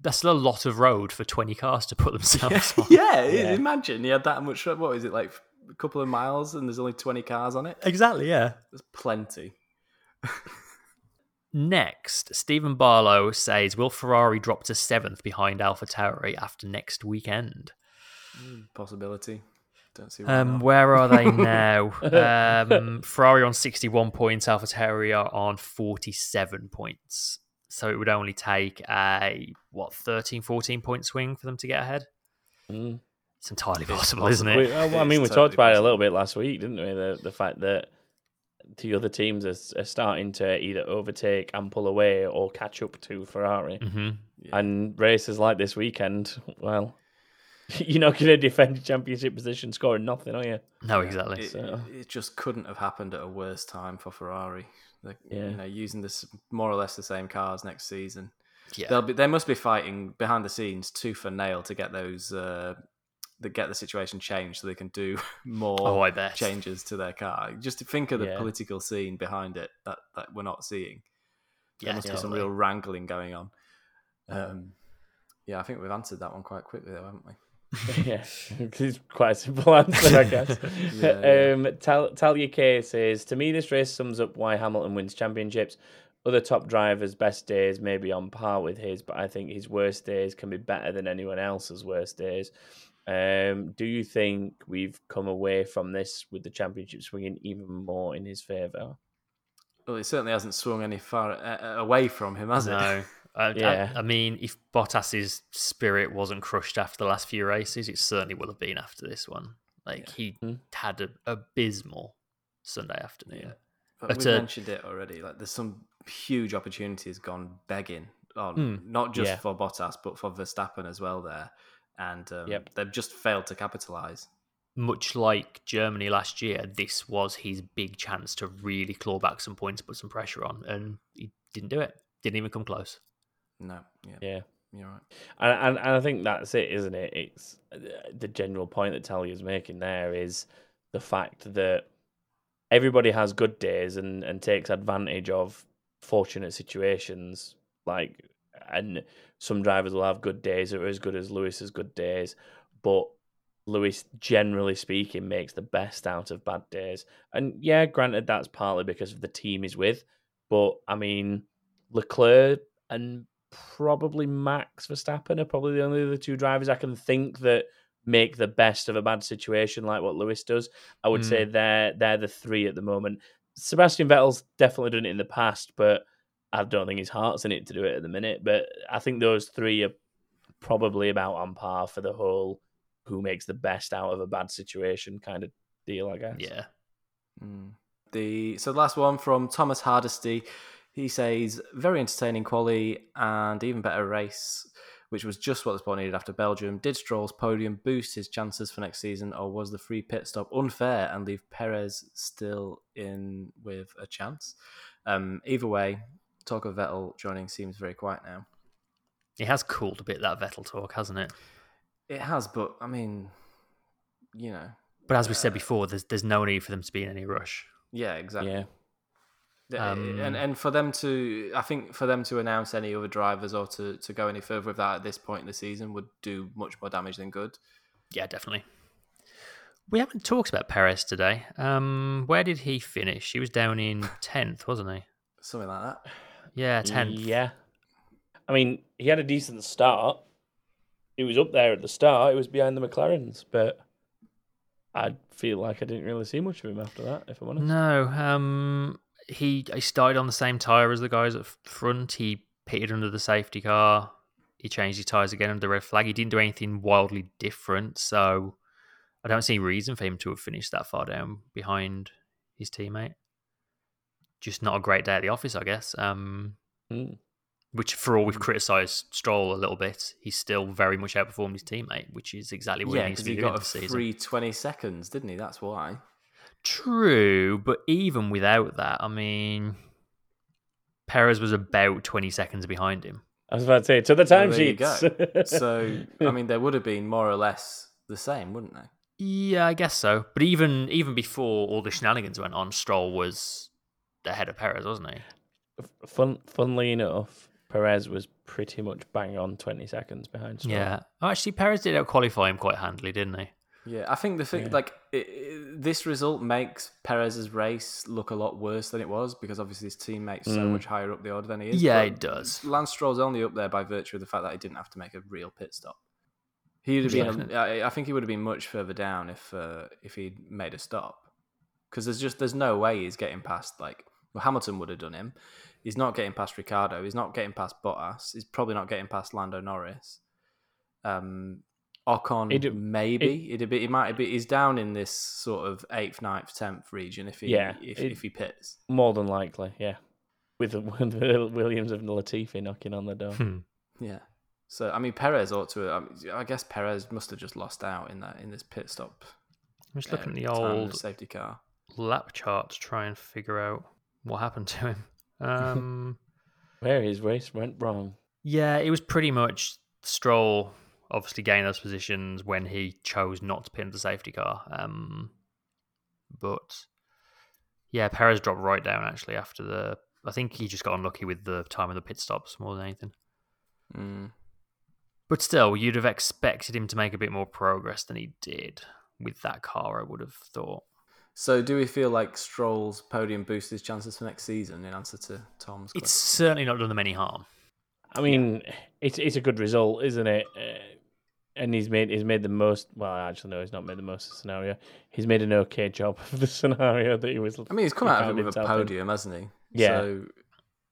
that's still a lot of road for 20 cars to put [LAUGHS] themselves on. yeah, Yeah. Imagine you had that much. What is it like? A couple of miles, and there's only twenty cars on it. Exactly. Yeah. There's plenty. Next, Stephen Barlow says, "Will Ferrari drop to seventh behind AlphaTauri after next weekend?" Possibility. Don't see. Why Um, not. where are they [LAUGHS] now? um, Ferrari on 61 points, AlphaTauri are on 47 points. So it would only take a, what, 13, 14 point swing for them to get ahead? Mm. It's entirely It's possible, isn't We, it? well, I mean, we It's talked totally about it a little bit last week, didn't we? The the fact that the other teams are, are starting to either overtake and pull away or catch up to Ferrari. hmm Yeah. And races like this weekend, well, [LAUGHS] you're not going to defend your championship position scoring nothing, are you? No, exactly. It, So- it just couldn't have happened at a worse time for Ferrari. Like, Yeah. You know, using this more or less the same cars next season. yeah. They'll be. They must be fighting behind the scenes, tooth and nail, to get those. Uh, to get the situation changed so they can do [LAUGHS] more Oh, I bet. changes to their car. Just to think of the Yeah. political scene behind it that, that we're not seeing. There Yeah, must be some real wrangling going on. Um, yeah, I think we've answered that one quite quickly, though, haven't we? [LAUGHS] yeah, [LAUGHS] it's quite a simple answer, I guess. Yeah, yeah. Um, Tal- Talia K says, To me, this race sums up why Hamilton wins championships. Other top drivers' best days may be on par with his, but I think his worst days can be better than anyone else's worst days. Um, do you think we've come away from this with the championship swinging even more in his favour? Well, it certainly hasn't swung any far uh, away from him, has it? No. I, Yeah. I, I mean, if Bottas's spirit wasn't crushed after the last few races, it certainly would have been after this one. Like he Hmm. had an abysmal Sunday afternoon. Yeah. But But, we uh, mentioned it already. Like, there's some huge opportunities gone begging on, Mm. not just Yeah. for Bottas, but for Verstappen as well. There, and um, Yep. they've just failed to capitalize. Much like Germany last year, this was his big chance to really claw back some points, put some pressure on, and he didn't do it. Didn't even come close. No, yeah, Yeah. you're right. And, and and I think that's it, isn't it? It's uh, the general point that Talia's making there is the fact that everybody has good days and and takes advantage of fortunate situations. Like, and some drivers will have good days that are as good as Lewis's good days, but Lewis, generally speaking, makes the best out of bad days. And yeah, granted, that's partly because of the team he's with. But I mean, Leclerc and probably Max Verstappen are probably the only other two drivers I can think that make the best of a bad situation like what Lewis does. I would say hmm. they're they're the three at the moment. Sebastian Vettel's definitely done it in the past, but I don't think his heart's in it to do it at the minute. But I think those three are probably about on par for the whole who makes the best out of a bad situation kind of deal, I guess. Yeah. Mm. The so the last one from Thomas Hardesty. He says very entertaining quali and even better race, which was just what the sport needed after Belgium. Did Stroll's podium boost his chances for next season, or was the free pit stop unfair and leave Perez still in with a chance? Um, either way, talk of Vettel joining seems very quiet now. It has cooled a bit that Vettel talk, hasn't it? It has, but I mean, you know, But as we said before, there's there's no need for them to be in any rush. yeah, exactly. Yeah. Yeah, Um, and and for them to, I think for them to announce any other drivers or to, to go any further with that at this point in the season would do much more damage than good. Yeah, definitely. We haven't talked about Perez today. Um, where did he finish? He was down in [LAUGHS] tenth, wasn't he? Something like that. Yeah, tenth. Yeah. I mean, he had a decent start. He was up there at the start. It was behind the McLarens, but I feel like I didn't really see much of him after that, if I'm honest. No, um, he he started on the same tire as the guys at front. He pitted under the safety car. He changed his tires again under the red flag. He didn't do anything wildly different, so I don't see any reason for him to have finished that far down behind his teammate. Just not a great day at the office, I guess. Um, Hmm. which, for all we've criticised Stroll a little bit, he's still very much outperformed his teammate, which is exactly what yeah, he needs because to be he got a this season. free 20 seconds, didn't he? That's why. True, but even without that, I mean, Perez was about 20 seconds behind him. I was about to say, to the Well, there you timesheets. [LAUGHS] So, I mean, there would have been more or less the same, wouldn't they? Yeah, I guess so. But even even before all the shenanigans went on, Stroll was ahead of Perez, wasn't he? Fun, funnily enough, Perez was pretty much bang on 20 seconds behind Stroll. Yeah. Oh, actually, Perez did out qualify him quite handily, didn't he? Yeah, I think the thing, Yeah. like, it, it- this result makes Perez's race look a lot worse than it was because obviously his teammate's so Mm. much higher up the order than he is. Yeah, but it does. Lance Stroll's only up there by virtue of the fact that he didn't have to make a real pit stop. He would have been. Definitely. A, I I think he would have been much further down if uh, if he'd made a stop. Because there's just there's no way he's getting past like well Hamilton would have done him. He's not getting past Ricciardo. He's not getting past Bottas. He's probably not getting past Lando Norris. Um, Ocon He'd- maybe it'd be. He might be. He's down in this sort of eighth, ninth, tenth region if he Yeah, if, it- if he pits. More than likely, yeah. With, [LAUGHS] with Williams and Latifi knocking on the door. Hmm. Yeah. So I mean, Perez ought to. I, mean, I guess Perez must have just lost out in that in this pit stop. I'm just looking uh, at the old the safety car. lap chart to try and figure out what happened to him. [LAUGHS] Um, Where his race went wrong. yeah, it was pretty much Stroll obviously gained those positions when he chose not to pin the safety car. Um, but yeah, Perez dropped right down actually after the. I think he just got unlucky with the time of the pit stops more than anything. Mm. But still, you'd have expected him to make a bit more progress than he did with that car. I would have thought. So, do we feel like Stroll's podium boosts his chances for next season? In answer to Tom's It's certainly not done them any harm. I mean, it's it's a good result, isn't it? Uh, and he's made he's made the most. Well, actually, no, he's not made the most of the scenario. He's made an okay job of the [LAUGHS] scenario that he was. I mean, he's come out of it with a himself in. podium, hasn't he? Yeah. So,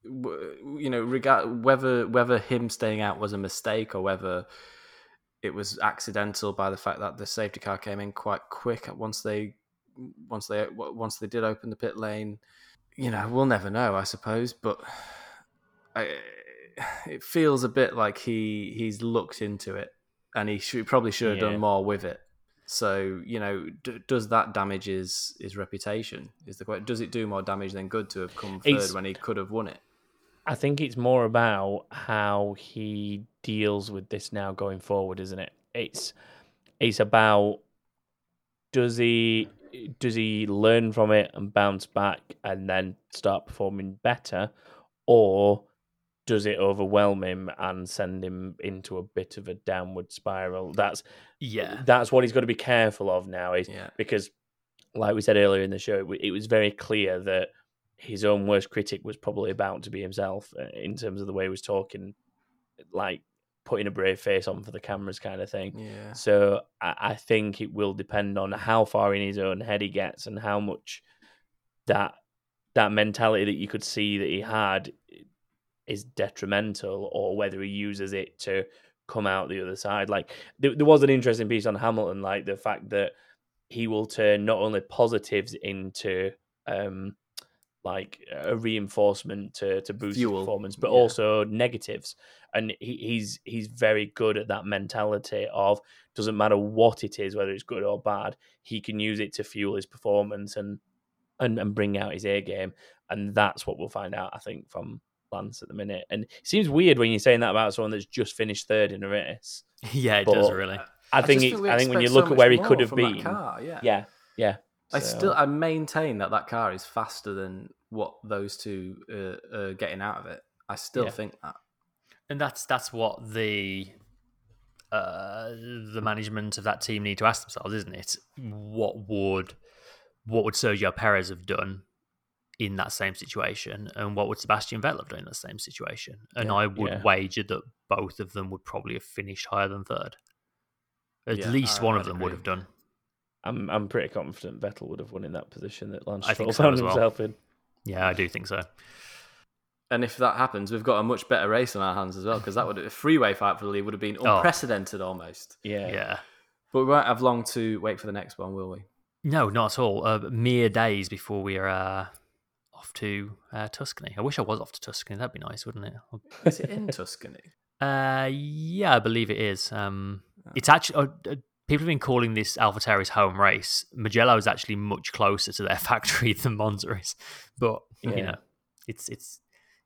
you know, regard whether whether him staying out was a mistake or whether it was accidental by the fact that the safety car came in quite quick once they once they once they did open the pit lane. You know, we'll never know, I suppose, but I, it feels a bit like he he's looked into it and he should, probably should have Yeah. done more with it. So you know, d- does that damage his his reputation? Is the question? Does it do more damage than good to have come third It's- when he could have won it? I think it's more about how he deals with this now going forward, isn't it? It's it's about does he does he learn from it and bounce back and then start performing better, or does it overwhelm him and send him into a bit of a downward spiral? That's Yeah. that's what he's got to be careful of now. Is Yeah. because, like we said earlier in the show, it, w- it was very clear that his own worst critic was probably about to be himself uh, in terms of the way he was talking, like putting a brave face on for the cameras, kind of thing. Yeah. So I, I think it will depend on how far in his own head he gets and how much that that mentality that you could see that he had is detrimental, or whether he uses it to come out the other side. Like there, there was an interesting piece on Hamilton, like the fact that he will turn not only positives into um like a reinforcement to to boost his Fuel, performance, but yeah. also negatives. And he, he's he's very good at that mentality of doesn't matter what it is, whether it's good or bad, he can use it to fuel his performance and and, and bring out his A game. And that's what we'll find out, I think, from Lance at the minute. And it seems weird when you're saying that about someone that's just finished third in a race. [LAUGHS] Yeah, it does really. I think just it, I think when you look so at where he could have been, car, yeah. yeah, yeah. I So- still I maintain that that car is faster than what those two uh, are getting out of it. I still Yeah. think that. and that's that's what the uh, the management of that team need to ask themselves, isn't it? What would what would Sergio Perez have done in that same situation, and what would Sebastian Vettel have done in that same situation? And Yeah, I would yeah. wager that both of them would probably have finished higher than third. At Yeah, least I- one of I'd them would have done. I'm I'm pretty confident Vettel would have won in that position that Lance Stroll so found as well. himself in. Yeah, I do think so. And if that happens, we've got a much better race on our hands as well because that would a freeway fight for the lead would have been Oh. unprecedented almost. Yeah, Yeah. But we won't have long to wait for the next one, will we? No, not at all. Uh, mere days before we are uh, off to uh, Tuscany. I wish I was off to Tuscany. That'd be nice, wouldn't it? Is it in [LAUGHS] Tuscany? Uh, yeah, I believe it is. Um, it's actually uh, uh, people have been calling this AlphaTauri's home race. Mugello is actually much closer to their [LAUGHS] factory than Monza is, but you know, it's it's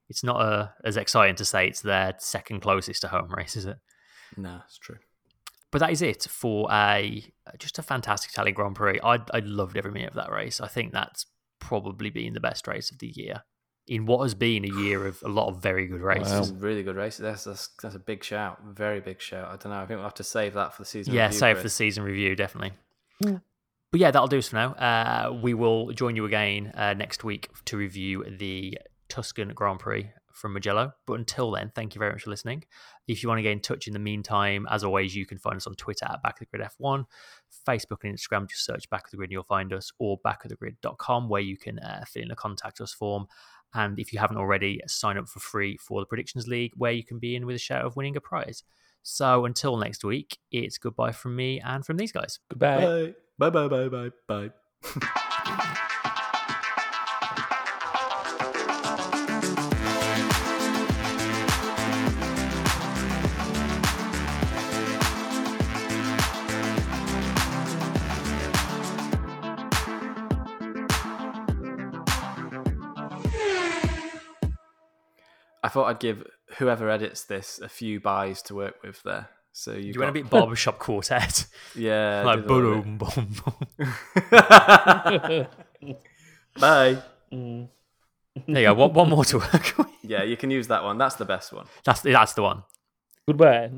it's not uh, as exciting to say it's their second closest to home race, is it? No, it's true. But that is it for a just a fantastic Italian Grand Prix. I I loved every minute of that race. I think that's probably been the best race of the year in what has been a year of a lot of very good races. Wow. Really good races. That's, that's that's a big shout. Very big shout. I don't know. I think we'll have to save that for the season. Yeah, review, save for the season review, definitely. But yeah, that'll do us for now. Uh, we will join you again uh, next week to review the Tuscan Grand Prix from Mugello. But until then, thank you very much for listening. If you want to get in touch in the meantime, as always, you can find us on Twitter at Back of the Grid F1, Facebook and Instagram, just search Back of the Grid and you'll find us, or backofthegrid.com where you can uh, fill in a contact us form. And if you haven't already, sign up for free for the Predictions League, where you can be in with a shout of winning a prize. So until next week, it's goodbye from me and from these guys. Goodbye. Bye bye bye bye bye bye. [LAUGHS] I thought I'd give whoever edits this a few buys to work with there. So you, You want to be [LAUGHS] barbershop quartet? yeah, like do the- boom, boom, boom. [LAUGHS] Bye. There you go. One, one more to work [LAUGHS] with. Yeah, you can use that one. That's the best one. That's that's the one. Goodbye.